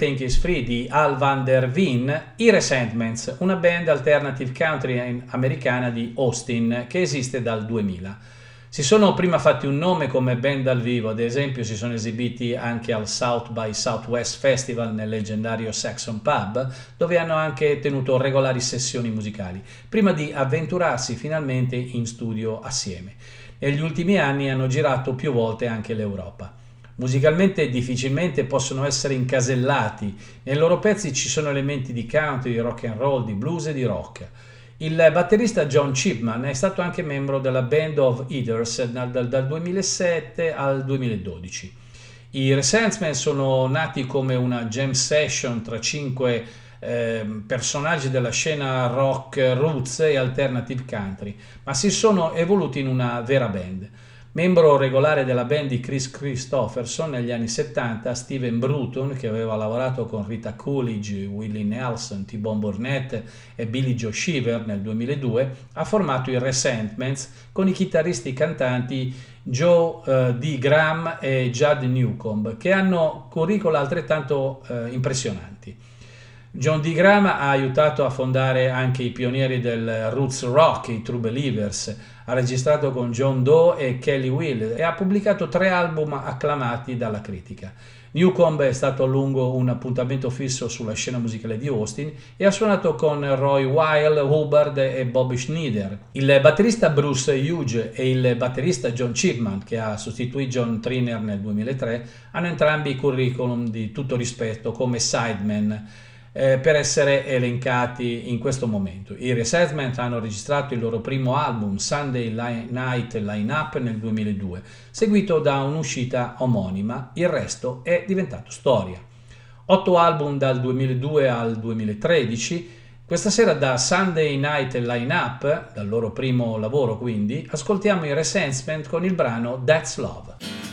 Everything is Free di Al van der Veen, i Resentments, una band alternative country americana di Austin che esiste dal 2000. Si sono prima fatti un nome come band dal vivo, ad esempio si sono esibiti anche al South by Southwest Festival nel leggendario Saxon Pub, dove hanno anche tenuto regolari sessioni musicali, prima di avventurarsi finalmente in studio assieme. Negli ultimi anni hanno girato più volte anche l'Europa. Musicalmente difficilmente possono essere incasellati, nei loro pezzi ci sono elementi di country, di rock and roll, di blues e di rock. Il batterista John Chipman è stato anche membro della Band of Eaters dal, dal 2007 al 2012. I Resentment sono nati come una jam session tra cinque eh, personaggi della scena rock roots e alternative country, ma si sono evoluti in una vera band. Membro regolare della band di Chris Christopherson negli anni 70, Steven Bruton, che aveva lavorato con Rita Coolidge, Willie Nelson, T-Bone Burnett e Billy Joe Shiver nel 2002, ha formato i Resentments con i chitarristi cantanti Joe uh, D. Graham e Judd Newcomb, che hanno curricula altrettanto uh, impressionanti. John D. Graham ha aiutato a fondare anche i pionieri del roots rock, i True Believers, ha registrato con John Doe e Kelly Will e ha pubblicato tre album acclamati dalla critica. Newcomb è stato a lungo un appuntamento fisso sulla scena musicale di Austin e ha suonato con Roy Weil, Hubbard e Bobby Schneider. Il batterista Bruce Hughes e il batterista John Chipman, che ha sostituito John Triner nel 2003, hanno entrambi curriculum di tutto rispetto come sideman eh, per essere elencati in questo momento. I Resettlement hanno registrato il loro primo album Sunday Night Lineup nel 2002, seguito da un'uscita omonima, il resto è diventato storia. Otto album dal 2002 al 2013, questa sera da Sunday Night Lineup, dal loro primo lavoro quindi, ascoltiamo i Resentment con il brano That's Love.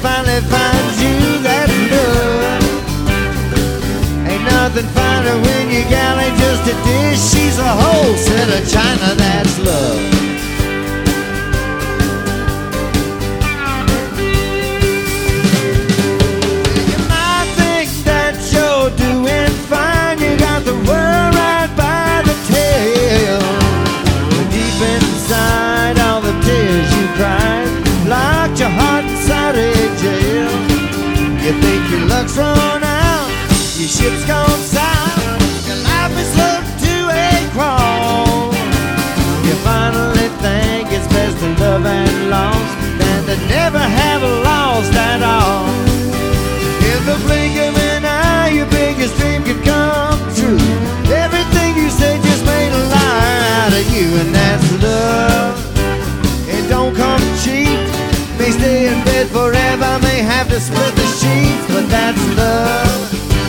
finally finds you, that's good. Ain't nothing finer when you gal just a dish. She's a whole set of china, that's love. never have lost at all. In the blink of an eye, your biggest dream could come true. Everything you say just made a liar out of you, and that's love. It don't come cheap. May stay in bed forever, may have to split the sheets, but that's love.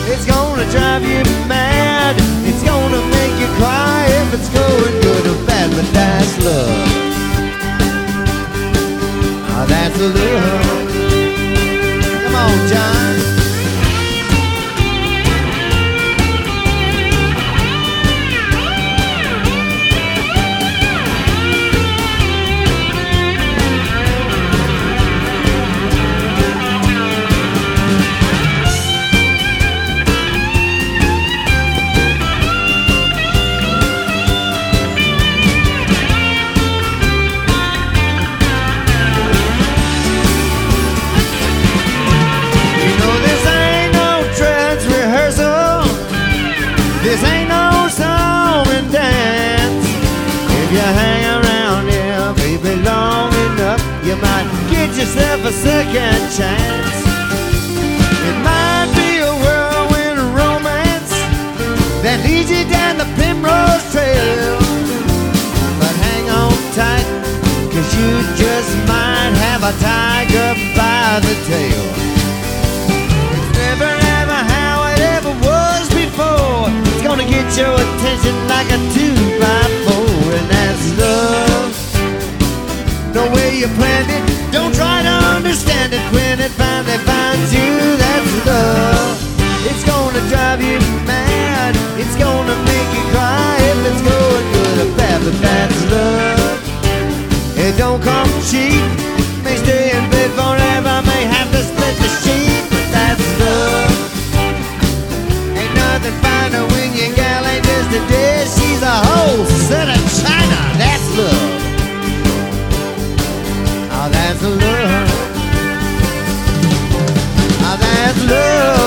It's gonna drive you mad. It's gonna make you cry if it's going good or bad, but that's love. the love a second chance. It might be a whirlwind romance that leads you down the primrose trail. But hang on tight, cause you just might have a tiger by the tail. It's never ever how it ever was before. It's gonna get your attention like a two by four, and that's love. No way you planned it, it when it finally finds you. That's love. It's gonna drive you mad, it's gonna make you cry if it's going good or bad, but that's love. It don't come cheap, may stay in bed forever, may have to split the sheet, but that's love. Ain't nothing finer when your gal ain't just a dish, she's a whole set of china, love.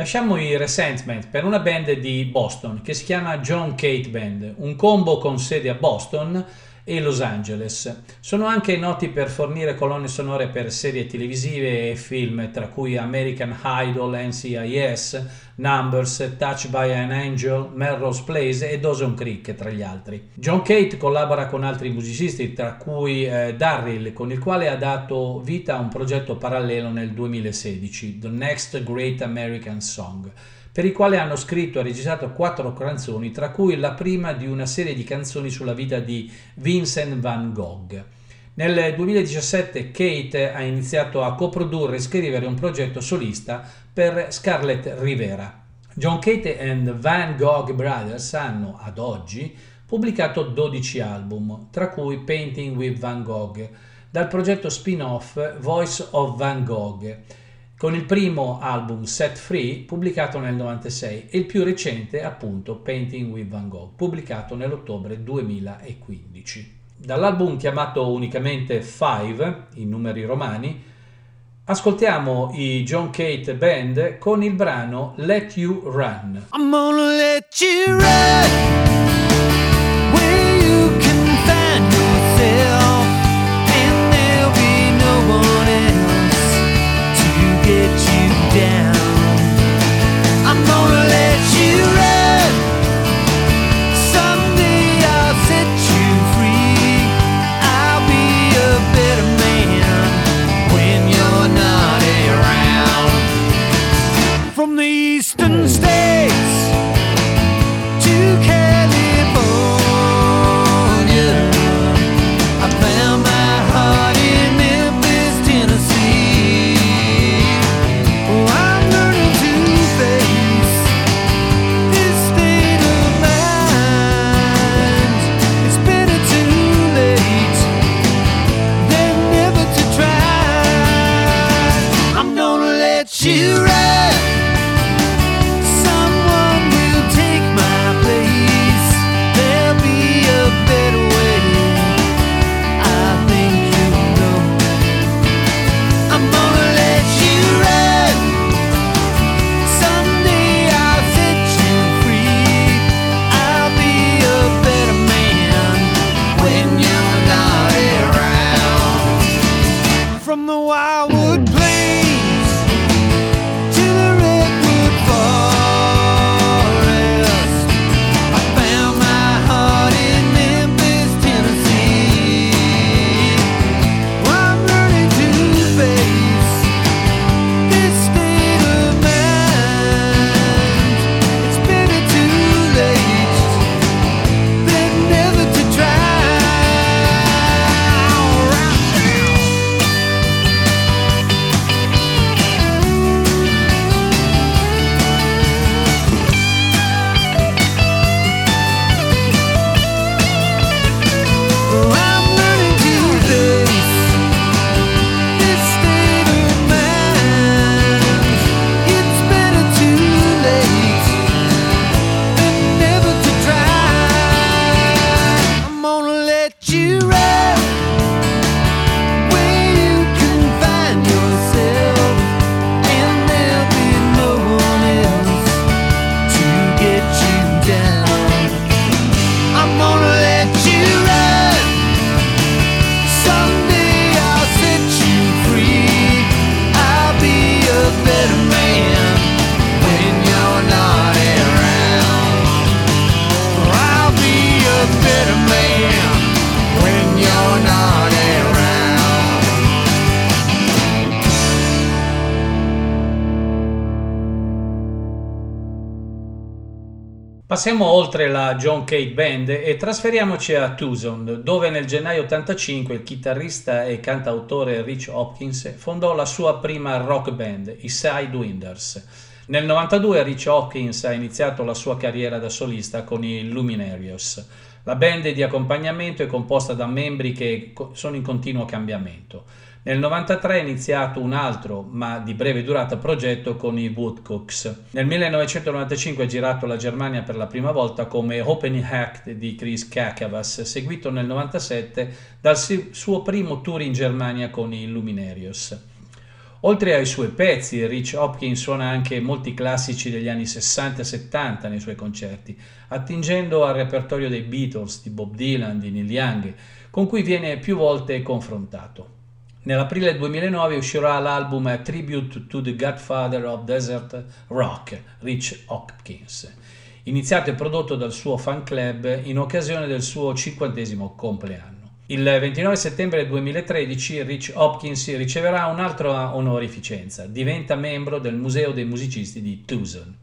Lasciamo i Resentment per una band di Boston che si chiama John Kate Band, un combo con sede a Boston e Los Angeles. Sono anche noti per fornire colonne sonore per serie televisive e film, tra cui American Idol, NCIS, Numbers, Touch by an Angel, Melrose Place e Dawson Creek, tra gli altri. John Kate collabora con altri musicisti, tra cui eh, Darryl, con il quale ha dato vita a un progetto parallelo nel 2016, The Next Great American Song per il quale hanno scritto e registrato quattro canzoni, tra cui la prima di una serie di canzoni sulla vita di Vincent van Gogh. Nel 2017 Kate ha iniziato a coprodurre e scrivere un progetto solista per Scarlett Rivera. John Kate and Van Gogh Brothers hanno, ad oggi, pubblicato 12 album, tra cui Painting with Van Gogh, dal progetto spin-off Voice of Van Gogh, con il primo album Set Free pubblicato nel 96 e il più recente appunto Painting with Van Gogh pubblicato nell'ottobre 2015. Dall'album chiamato unicamente Five, in numeri romani, ascoltiamo i John Kate Band con il brano Let You Run. Passiamo oltre la John Cage Band e trasferiamoci a Tucson, dove nel gennaio 85 il chitarrista e cantautore Rich Hopkins fondò la sua prima rock band, i Sidewinders. Nel 92 Rich Hopkins ha iniziato la sua carriera da solista con i Luminarios. La band di accompagnamento è composta da membri che sono in continuo cambiamento. Nel 93 è iniziato un altro, ma di breve durata, progetto con i Woodcooks. Nel 1995 è girato la Germania per la prima volta come Opening Act di Chris Kakavas, seguito nel 97 dal suo primo tour in Germania con i Luminarios. Oltre ai suoi pezzi, Rich Hopkins suona anche molti classici degli anni 60 e 70 nei suoi concerti, attingendo al repertorio dei Beatles, di Bob Dylan, di Neil Young, con cui viene più volte confrontato. Nell'aprile 2009 uscirà l'album Tribute to the Godfather of Desert Rock, Rich Hopkins, iniziato e prodotto dal suo fan club in occasione del suo cinquantesimo compleanno. Il 29 settembre 2013 Rich Hopkins riceverà un'altra onorificenza, diventa membro del Museo dei musicisti di Tucson.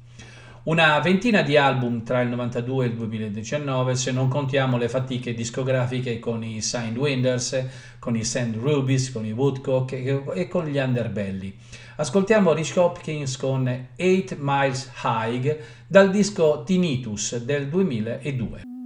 Una ventina di album tra il 92 e il 2019 se non contiamo le fatiche discografiche con i Signed Winders, con i Sand Rubies, con i Woodcock e con gli Underbelly. Ascoltiamo Rich Hopkins con 8 Miles High dal disco Tinnitus del 2002.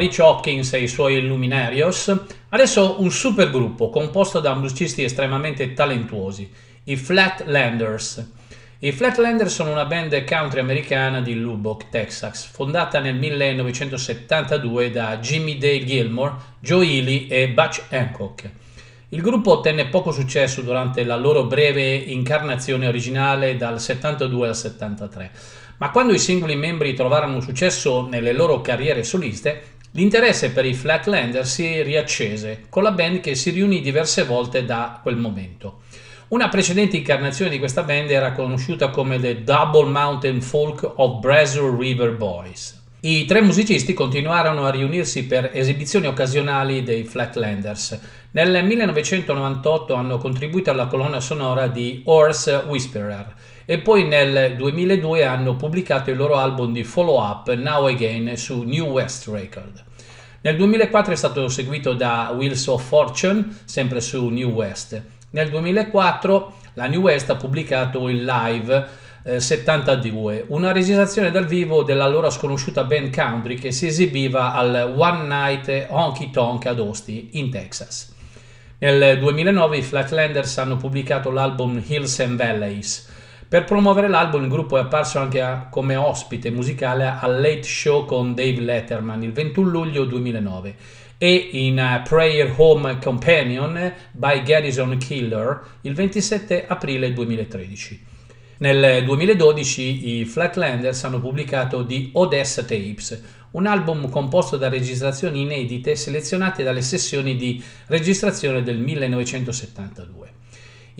Rich Hopkins e i suoi Luminarios, adesso un supergruppo composto da musicisti estremamente talentuosi, i Flatlanders. I Flatlanders sono una band country americana di Lubbock, Texas, fondata nel 1972 da Jimmy Dale Gilmore, Joe Ely e Butch Hancock. Il gruppo ottenne poco successo durante la loro breve incarnazione originale dal 72 al 73, ma quando i singoli membri trovarono successo nelle loro carriere soliste, l'interesse per i Flatlanders si riaccese, con la band che si riunì diverse volte da quel momento. Una precedente incarnazione di questa band era conosciuta come The Double Mountain Folk of Brazour River Boys. I tre musicisti continuarono a riunirsi per esibizioni occasionali dei Flatlanders. Nel 1998 hanno contribuito alla colonna sonora di Horse Whisperer e poi nel 2002 hanno pubblicato il loro album di follow-up Now Again su New West Record. Nel 2004 è stato seguito da Wheels of Fortune, sempre su New West. Nel 2004 la New West ha pubblicato il live 72, eh, una registrazione dal vivo della allora sconosciuta band country che si esibiva al One Night Honky Tonk ad Austin, in Texas. Nel 2009 i Flatlanders hanno pubblicato l'album Hills and Valleys. Per promuovere l'album il gruppo è apparso anche a, come ospite musicale al Late Show con Dave Letterman il 21 luglio 2009 e in uh, Prayer Home Companion by Garrison Killer il 27 aprile 2013. Nel 2012 i Flatlanders hanno pubblicato The Odessa Tapes, un album composto da registrazioni inedite selezionate dalle sessioni di registrazione del 1972.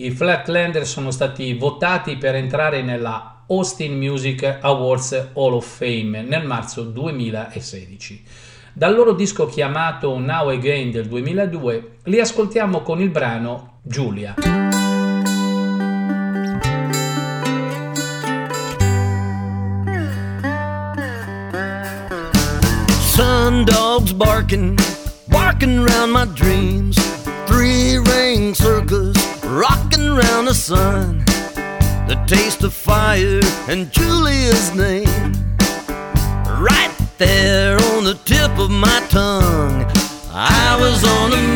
I Flatlanders sono stati votati per entrare nella Austin Music Awards Hall of Fame nel marzo 2016. Dal loro disco chiamato Now Again del 2002 li ascoltiamo con il brano Giulia. Dogs barking, barking round my dreams. Three ring circus, rocking round the sun. The taste of fire and Julia's name. Right there on the tip of my tongue. I was on a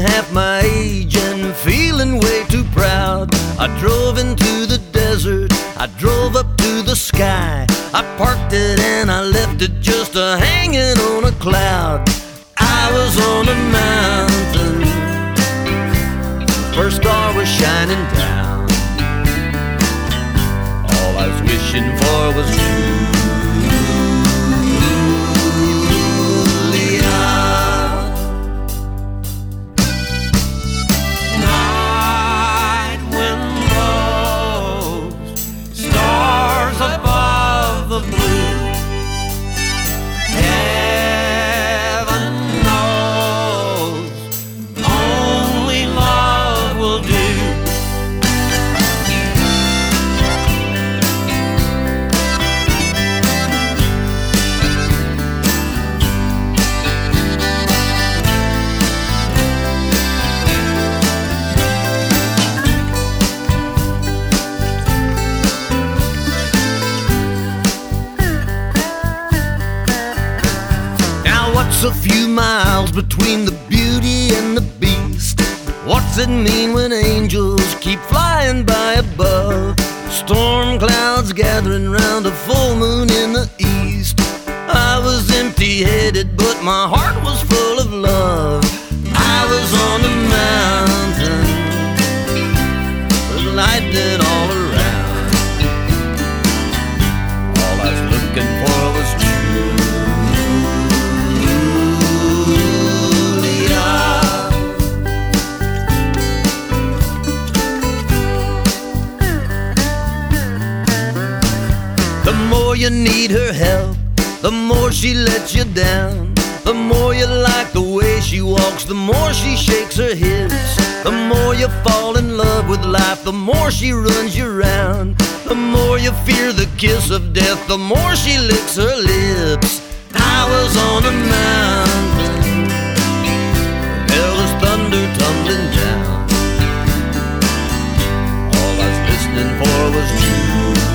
half my age and feeling way too proud. I drove into the desert. I drove up to the sky. I parked it and I left it just a hanging on a cloud. I was on a mountain. First star was shining down. All I was wishing for was Julia. It mean when angels keep flying by above? Storm clouds gathering round a full moon in the east. I was empty headed, but my heart was full of love. I was on the mountain, with lightning all need her help, the more she lets you down. The more you like the way she walks, the more she shakes her hips. The more you fall in love with life, the more she runs you round. The more you fear the kiss of death, the more she licks her lips. I was on a mountain, there was thunder tumbling down. All I was listening for was Julia.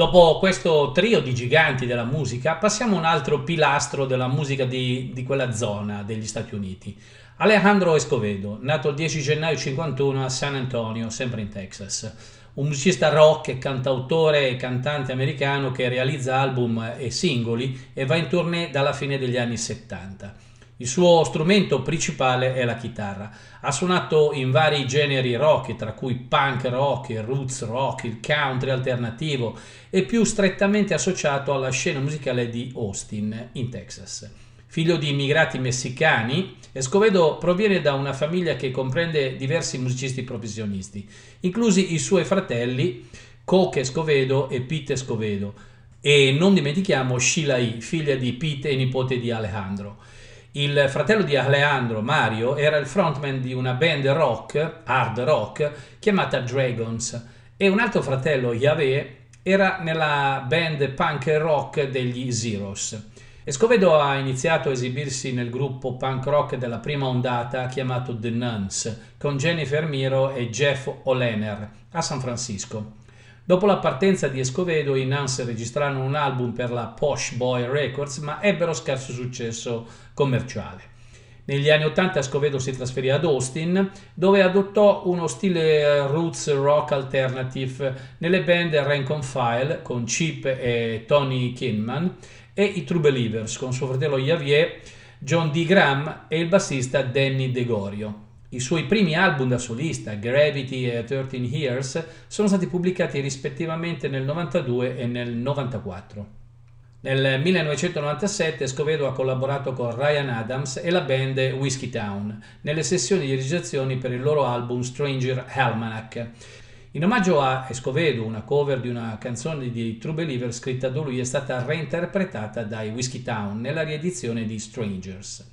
Dopo questo trio di giganti della musica, passiamo a un altro pilastro della musica di, di quella zona degli Stati Uniti. Alejandro Escovedo, nato il 10 gennaio 51 a San Antonio, sempre in Texas. Un musicista rock, cantautore e cantante americano che realizza album e singoli e va in tournée dalla fine degli anni 70. Il suo strumento principale è la chitarra. Ha suonato in vari generi rock, tra cui punk rock, il roots rock, il country alternativo e più strettamente associato alla scena musicale di Austin, in Texas. Figlio di immigrati messicani, Escovedo proviene da una famiglia che comprende diversi musicisti professionisti, inclusi i suoi fratelli Coke Escovedo e Pete Escovedo, e non dimentichiamo Sheila E., figlia di Pete e nipote di Alejandro. Il fratello di Alejandro, Mario, era il frontman di una band rock, hard rock, chiamata Dragons, e un altro fratello, Yahweh, era nella band punk rock degli Zeros. Escovedo ha iniziato a esibirsi nel gruppo punk rock della prima ondata chiamato The Nuns, con Jennifer Miro e Jeff Olener, a San Francisco. Dopo la partenza di Escovedo, i Nuns registrarono un album per la Posh Boy Records, ma ebbero scarso successo commerciale. Negli anni 80 Escovedo si trasferì ad Austin, dove adottò uno stile roots rock alternative nelle band Rank on File con Chip e Tony Kinman e i True Believers con suo fratello Javier, John D. Graham e il bassista Danny DeGorio. I suoi primi album da solista, Gravity e 13 Years, sono stati pubblicati rispettivamente nel 92 e nel 94. Nel 1997 Escovedo ha collaborato con Ryan Adams e la band Whiskey Town nelle sessioni di registrazione per il loro album Stranger Almanac. In omaggio a Escovedo, una cover di una canzone di True Believer scritta da lui è stata reinterpretata dai Whiskey Town nella riedizione di Strangers.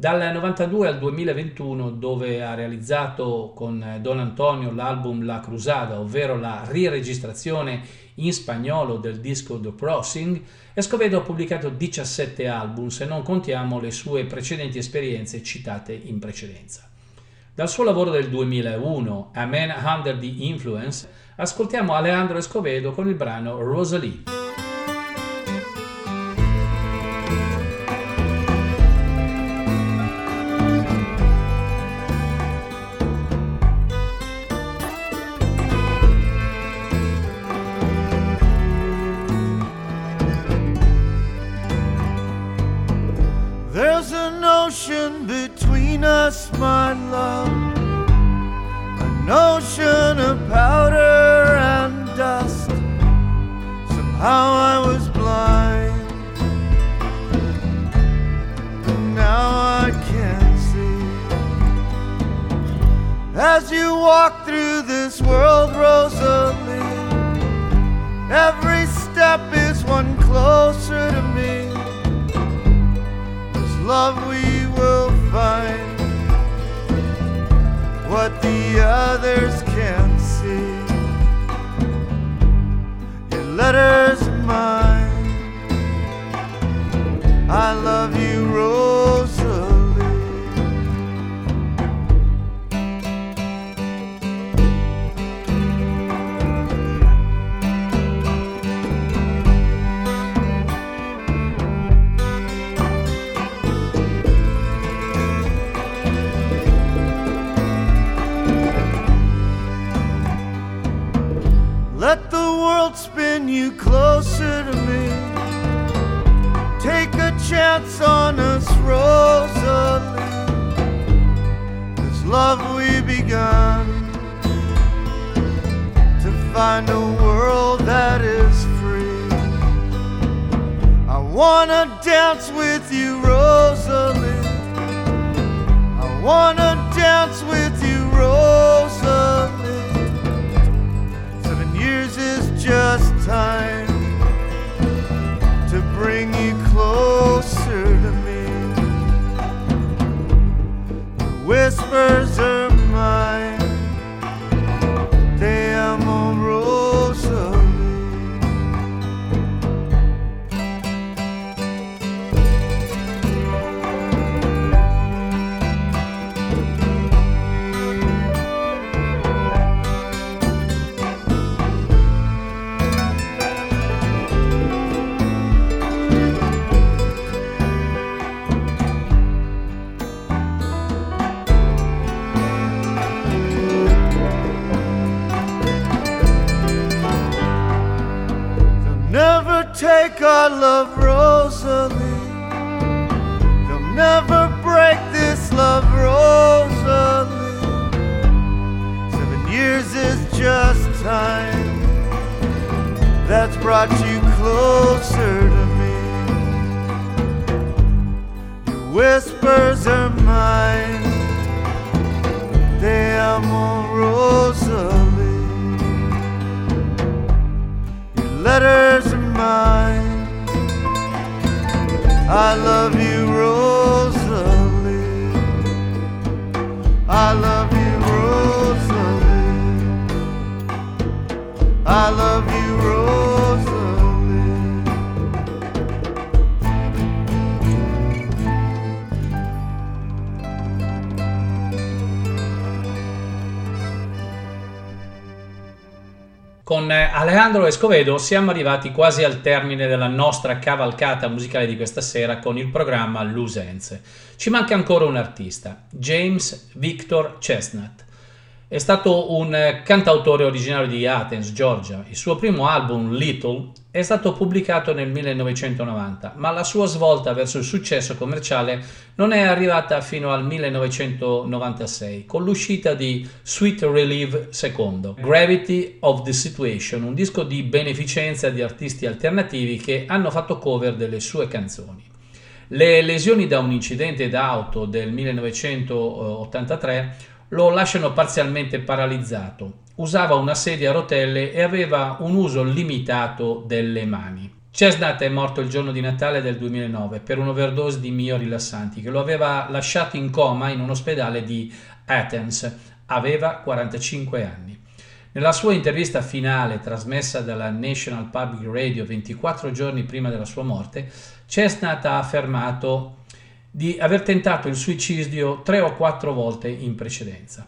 Dal 92 al 2021, dove ha realizzato con Don Antonio l'album La Crusada, ovvero la riregistrazione in spagnolo del disco The Crossing, Escovedo ha pubblicato 17 album se non contiamo le sue precedenti esperienze citate in precedenza. Dal suo lavoro del 2001, A Man Under the Influence, ascoltiamo Alejandro Escovedo con il brano Rosalie. My love. An ocean of powder and dust. Somehow I was blind. And now I can see. As you walk through this world, Rosalie, every step is one closer to me. This love we will find what the others can't see. Your letters are mine. Alejandro Escovedo siamo arrivati quasi al termine della nostra cavalcata musicale di questa sera con il programma Lusenze. Ci manca ancora un artista, James Victor Chestnut. È stato un eh, cantautore originario di Athens, Georgia. Il suo primo album, Little, è stato pubblicato nel 1990, ma la sua svolta verso il successo commerciale non è arrivata fino al 1996, con l'uscita di Sweet Relief II, Gravity of the Situation, un disco di beneficenza di artisti alternativi che hanno fatto cover delle sue canzoni. Le lesioni da un incidente d'auto del 1983 lo lasciano parzialmente paralizzato. Usava una sedia a rotelle e aveva un uso limitato delle mani. Chestnut è morto il giorno di Natale del 2009 per un'overdose di miorilassanti che lo aveva lasciato in coma in un ospedale di Athens. Aveva 45 anni. Nella sua intervista finale trasmessa dalla National Public Radio 24 giorni prima della sua morte, Chestnut ha affermato di aver tentato il suicidio tre o quattro volte in precedenza.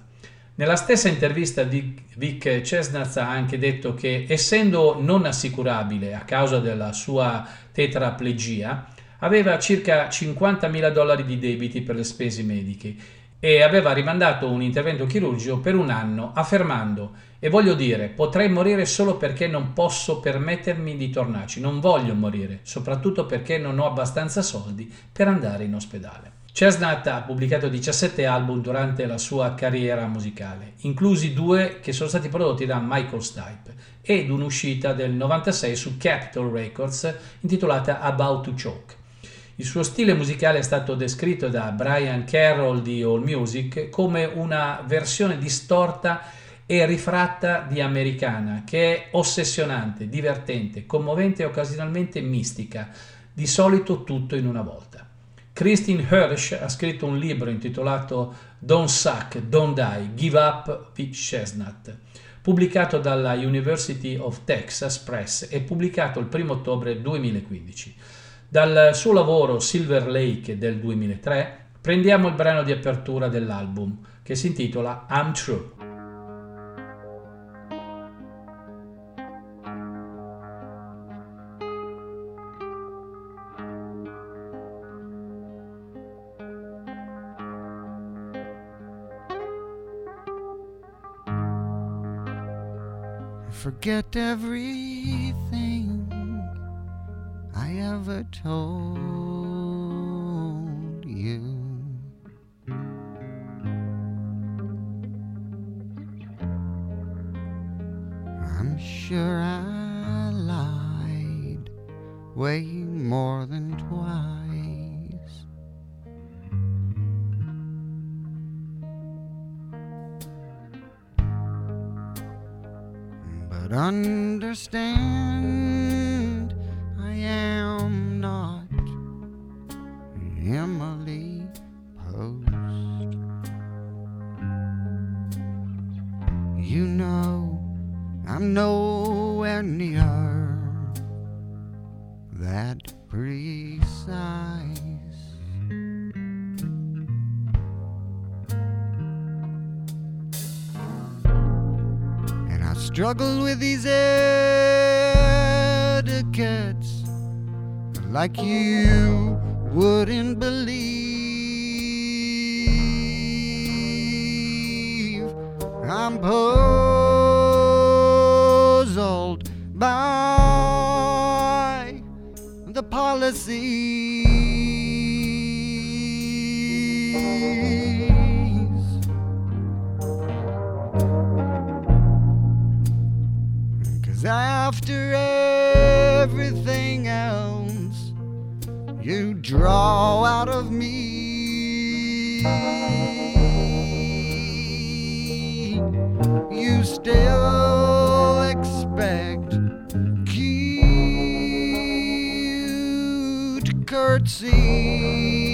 Nella stessa intervista Vic Chestnut ha anche detto che essendo non assicurabile a causa della sua tetraplegia, aveva circa 50.000 dollari di debiti per le spese mediche e aveva rimandato un intervento chirurgico per un anno affermando e voglio dire potrei morire solo perché non posso permettermi di tornarci, non voglio morire, soprattutto perché non ho abbastanza soldi per andare in ospedale. Chestnut ha pubblicato 17 album durante la sua carriera musicale, inclusi due che sono stati prodotti da Michael Stipe ed un'uscita del 96 su Capitol Records intitolata About to Choke. Il suo stile musicale è stato descritto da Brian Carroll di AllMusic come una versione distorta e rifratta di americana che è ossessionante, divertente, commovente e occasionalmente mistica, di solito tutto in una volta. Christine Hirsch ha scritto un libro intitolato Don't Suck, Don't Die, Give Up with Chestnut, pubblicato dalla University of Texas Press e pubblicato il 1 ottobre 2015. Dal suo lavoro Silver Lake del 2003 prendiamo il brano di apertura dell'album che si intitola I'm True. Forget everything I ever told you. I'm sure I lied way more than twice. But understand, I am not Emily Post. You know, I'm nowhere near that precise. Struggle with these etiquettes like you wouldn't believe. I'm puzzled by the policies. Cause after everything else you draw out of me, you still expect cute curtsies.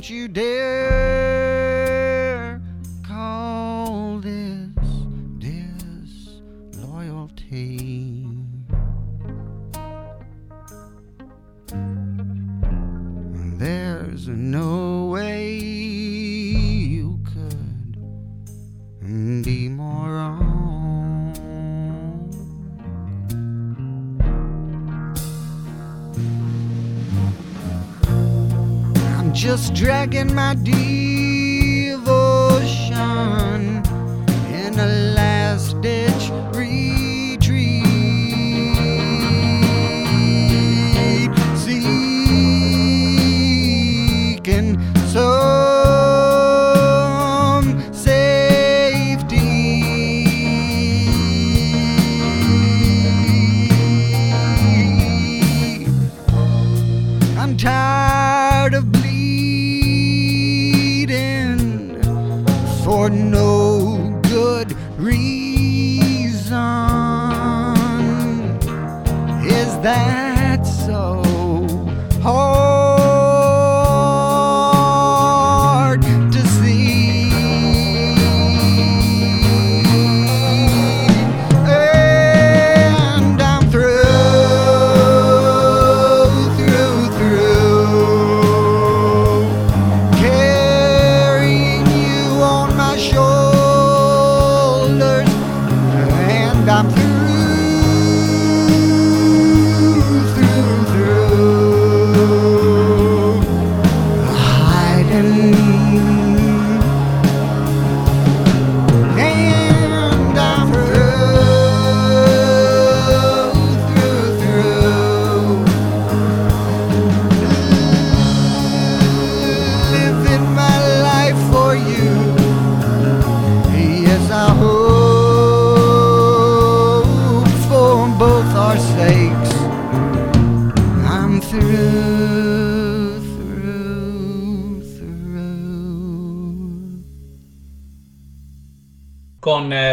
Don't you dare dragging my devotion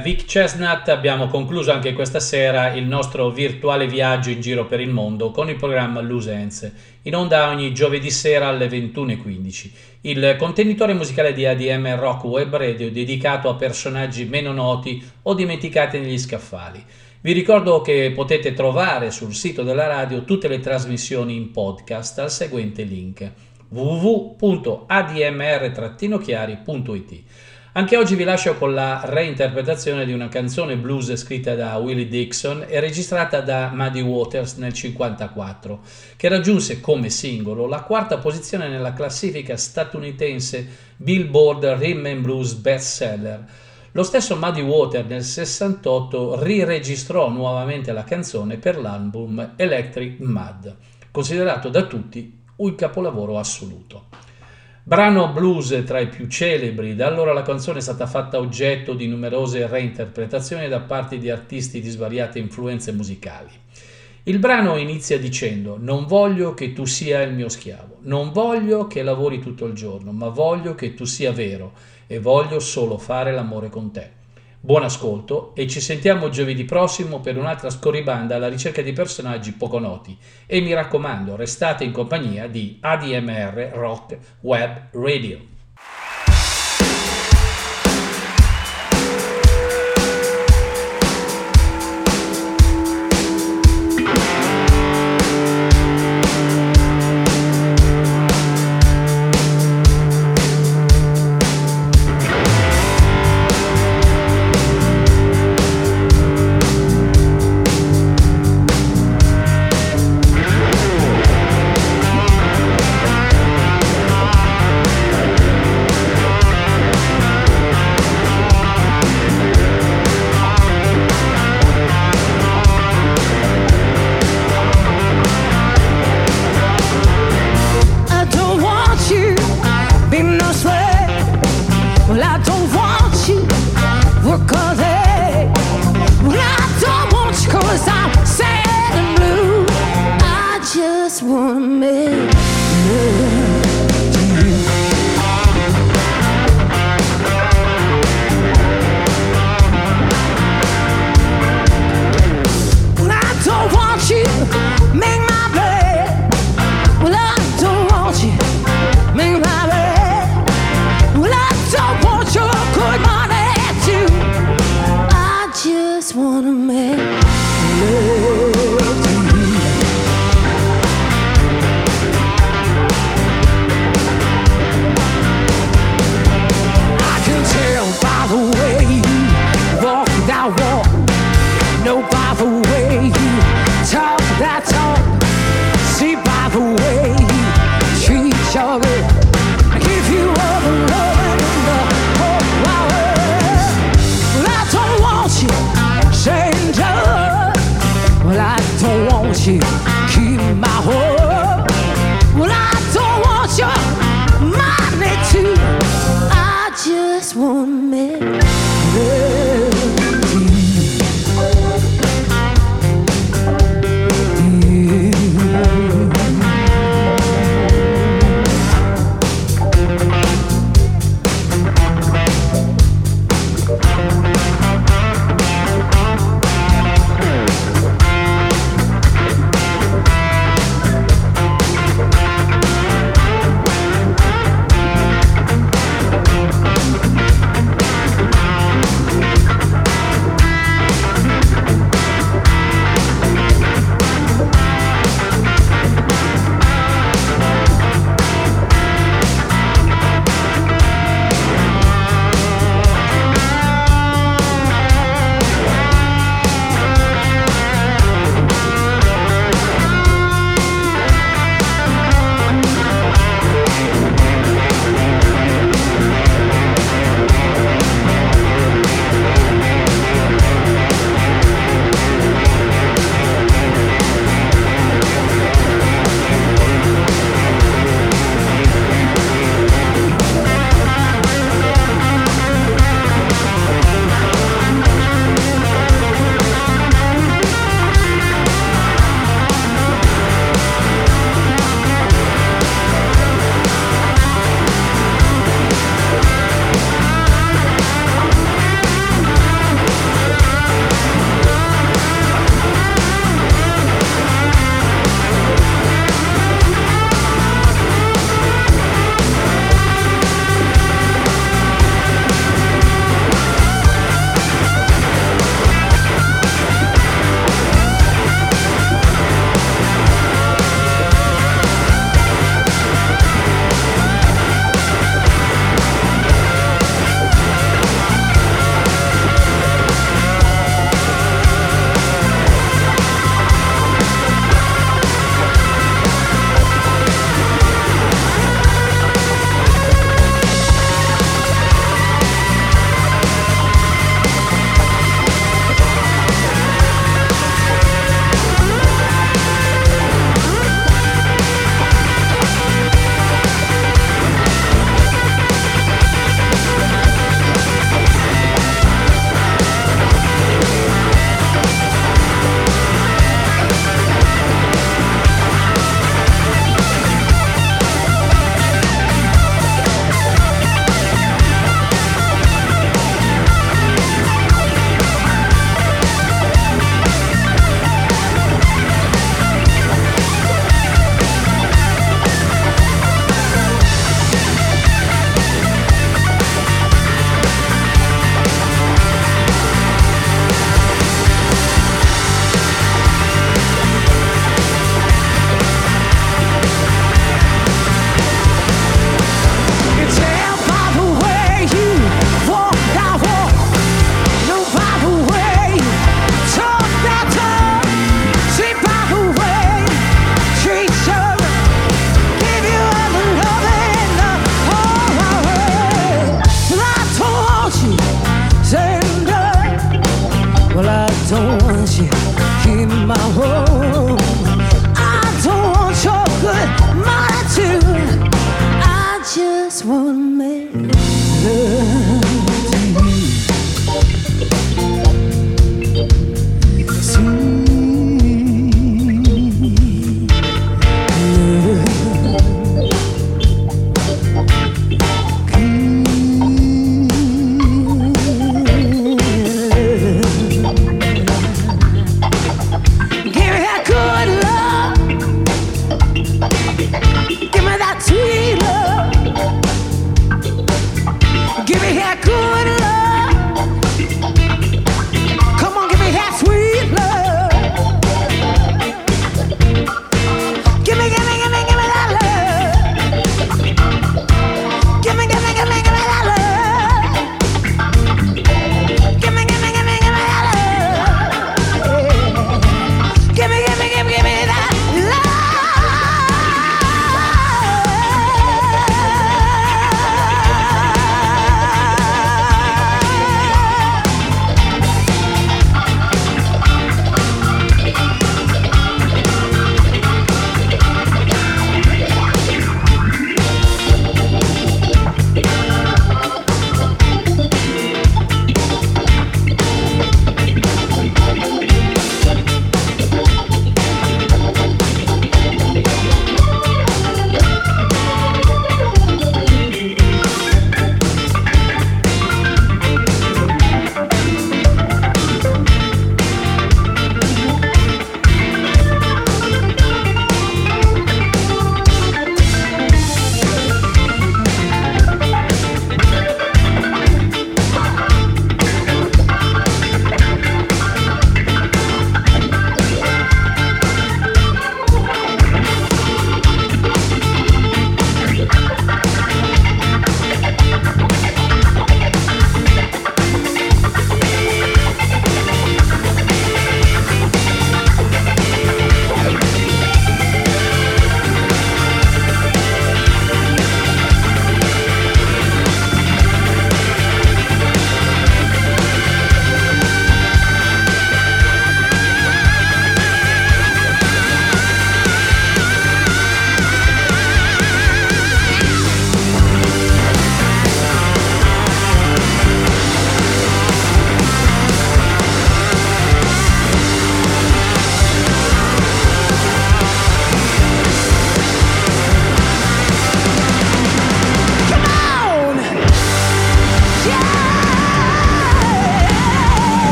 Vic Chestnut abbiamo concluso anche questa sera il nostro virtuale viaggio in giro per il mondo con il programma Lusenze, in onda ogni giovedì sera alle 21.15. Il contenitore musicale di ADM Rock Web Radio dedicato a personaggi meno noti o dimenticati negli scaffali. Vi ricordo che potete trovare sul sito della radio tutte le trasmissioni in podcast al seguente link www.admr-chiari.it. Anche oggi vi lascio con la reinterpretazione di una canzone blues scritta da Willie Dixon e registrata da Muddy Waters nel 1954, che raggiunse come singolo la quarta posizione nella classifica statunitense Billboard Rhythm and Blues Bestseller. Lo stesso Muddy Waters nel 68 riregistrò nuovamente la canzone per l'album Electric Mud, considerato da tutti un capolavoro assoluto. Brano blues tra i più celebri, da allora la canzone è stata fatta oggetto di numerose reinterpretazioni da parte di artisti di svariate influenze musicali. Il brano inizia dicendo non voglio che tu sia il mio schiavo, non voglio che lavori tutto il giorno, ma voglio che tu sia vero e voglio solo fare l'amore con te. Buon ascolto e ci sentiamo giovedì prossimo per un'altra scorribanda alla ricerca di personaggi poco noti. E mi raccomando, restate in compagnia di ADMR Rock Web Radio.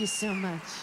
You so much.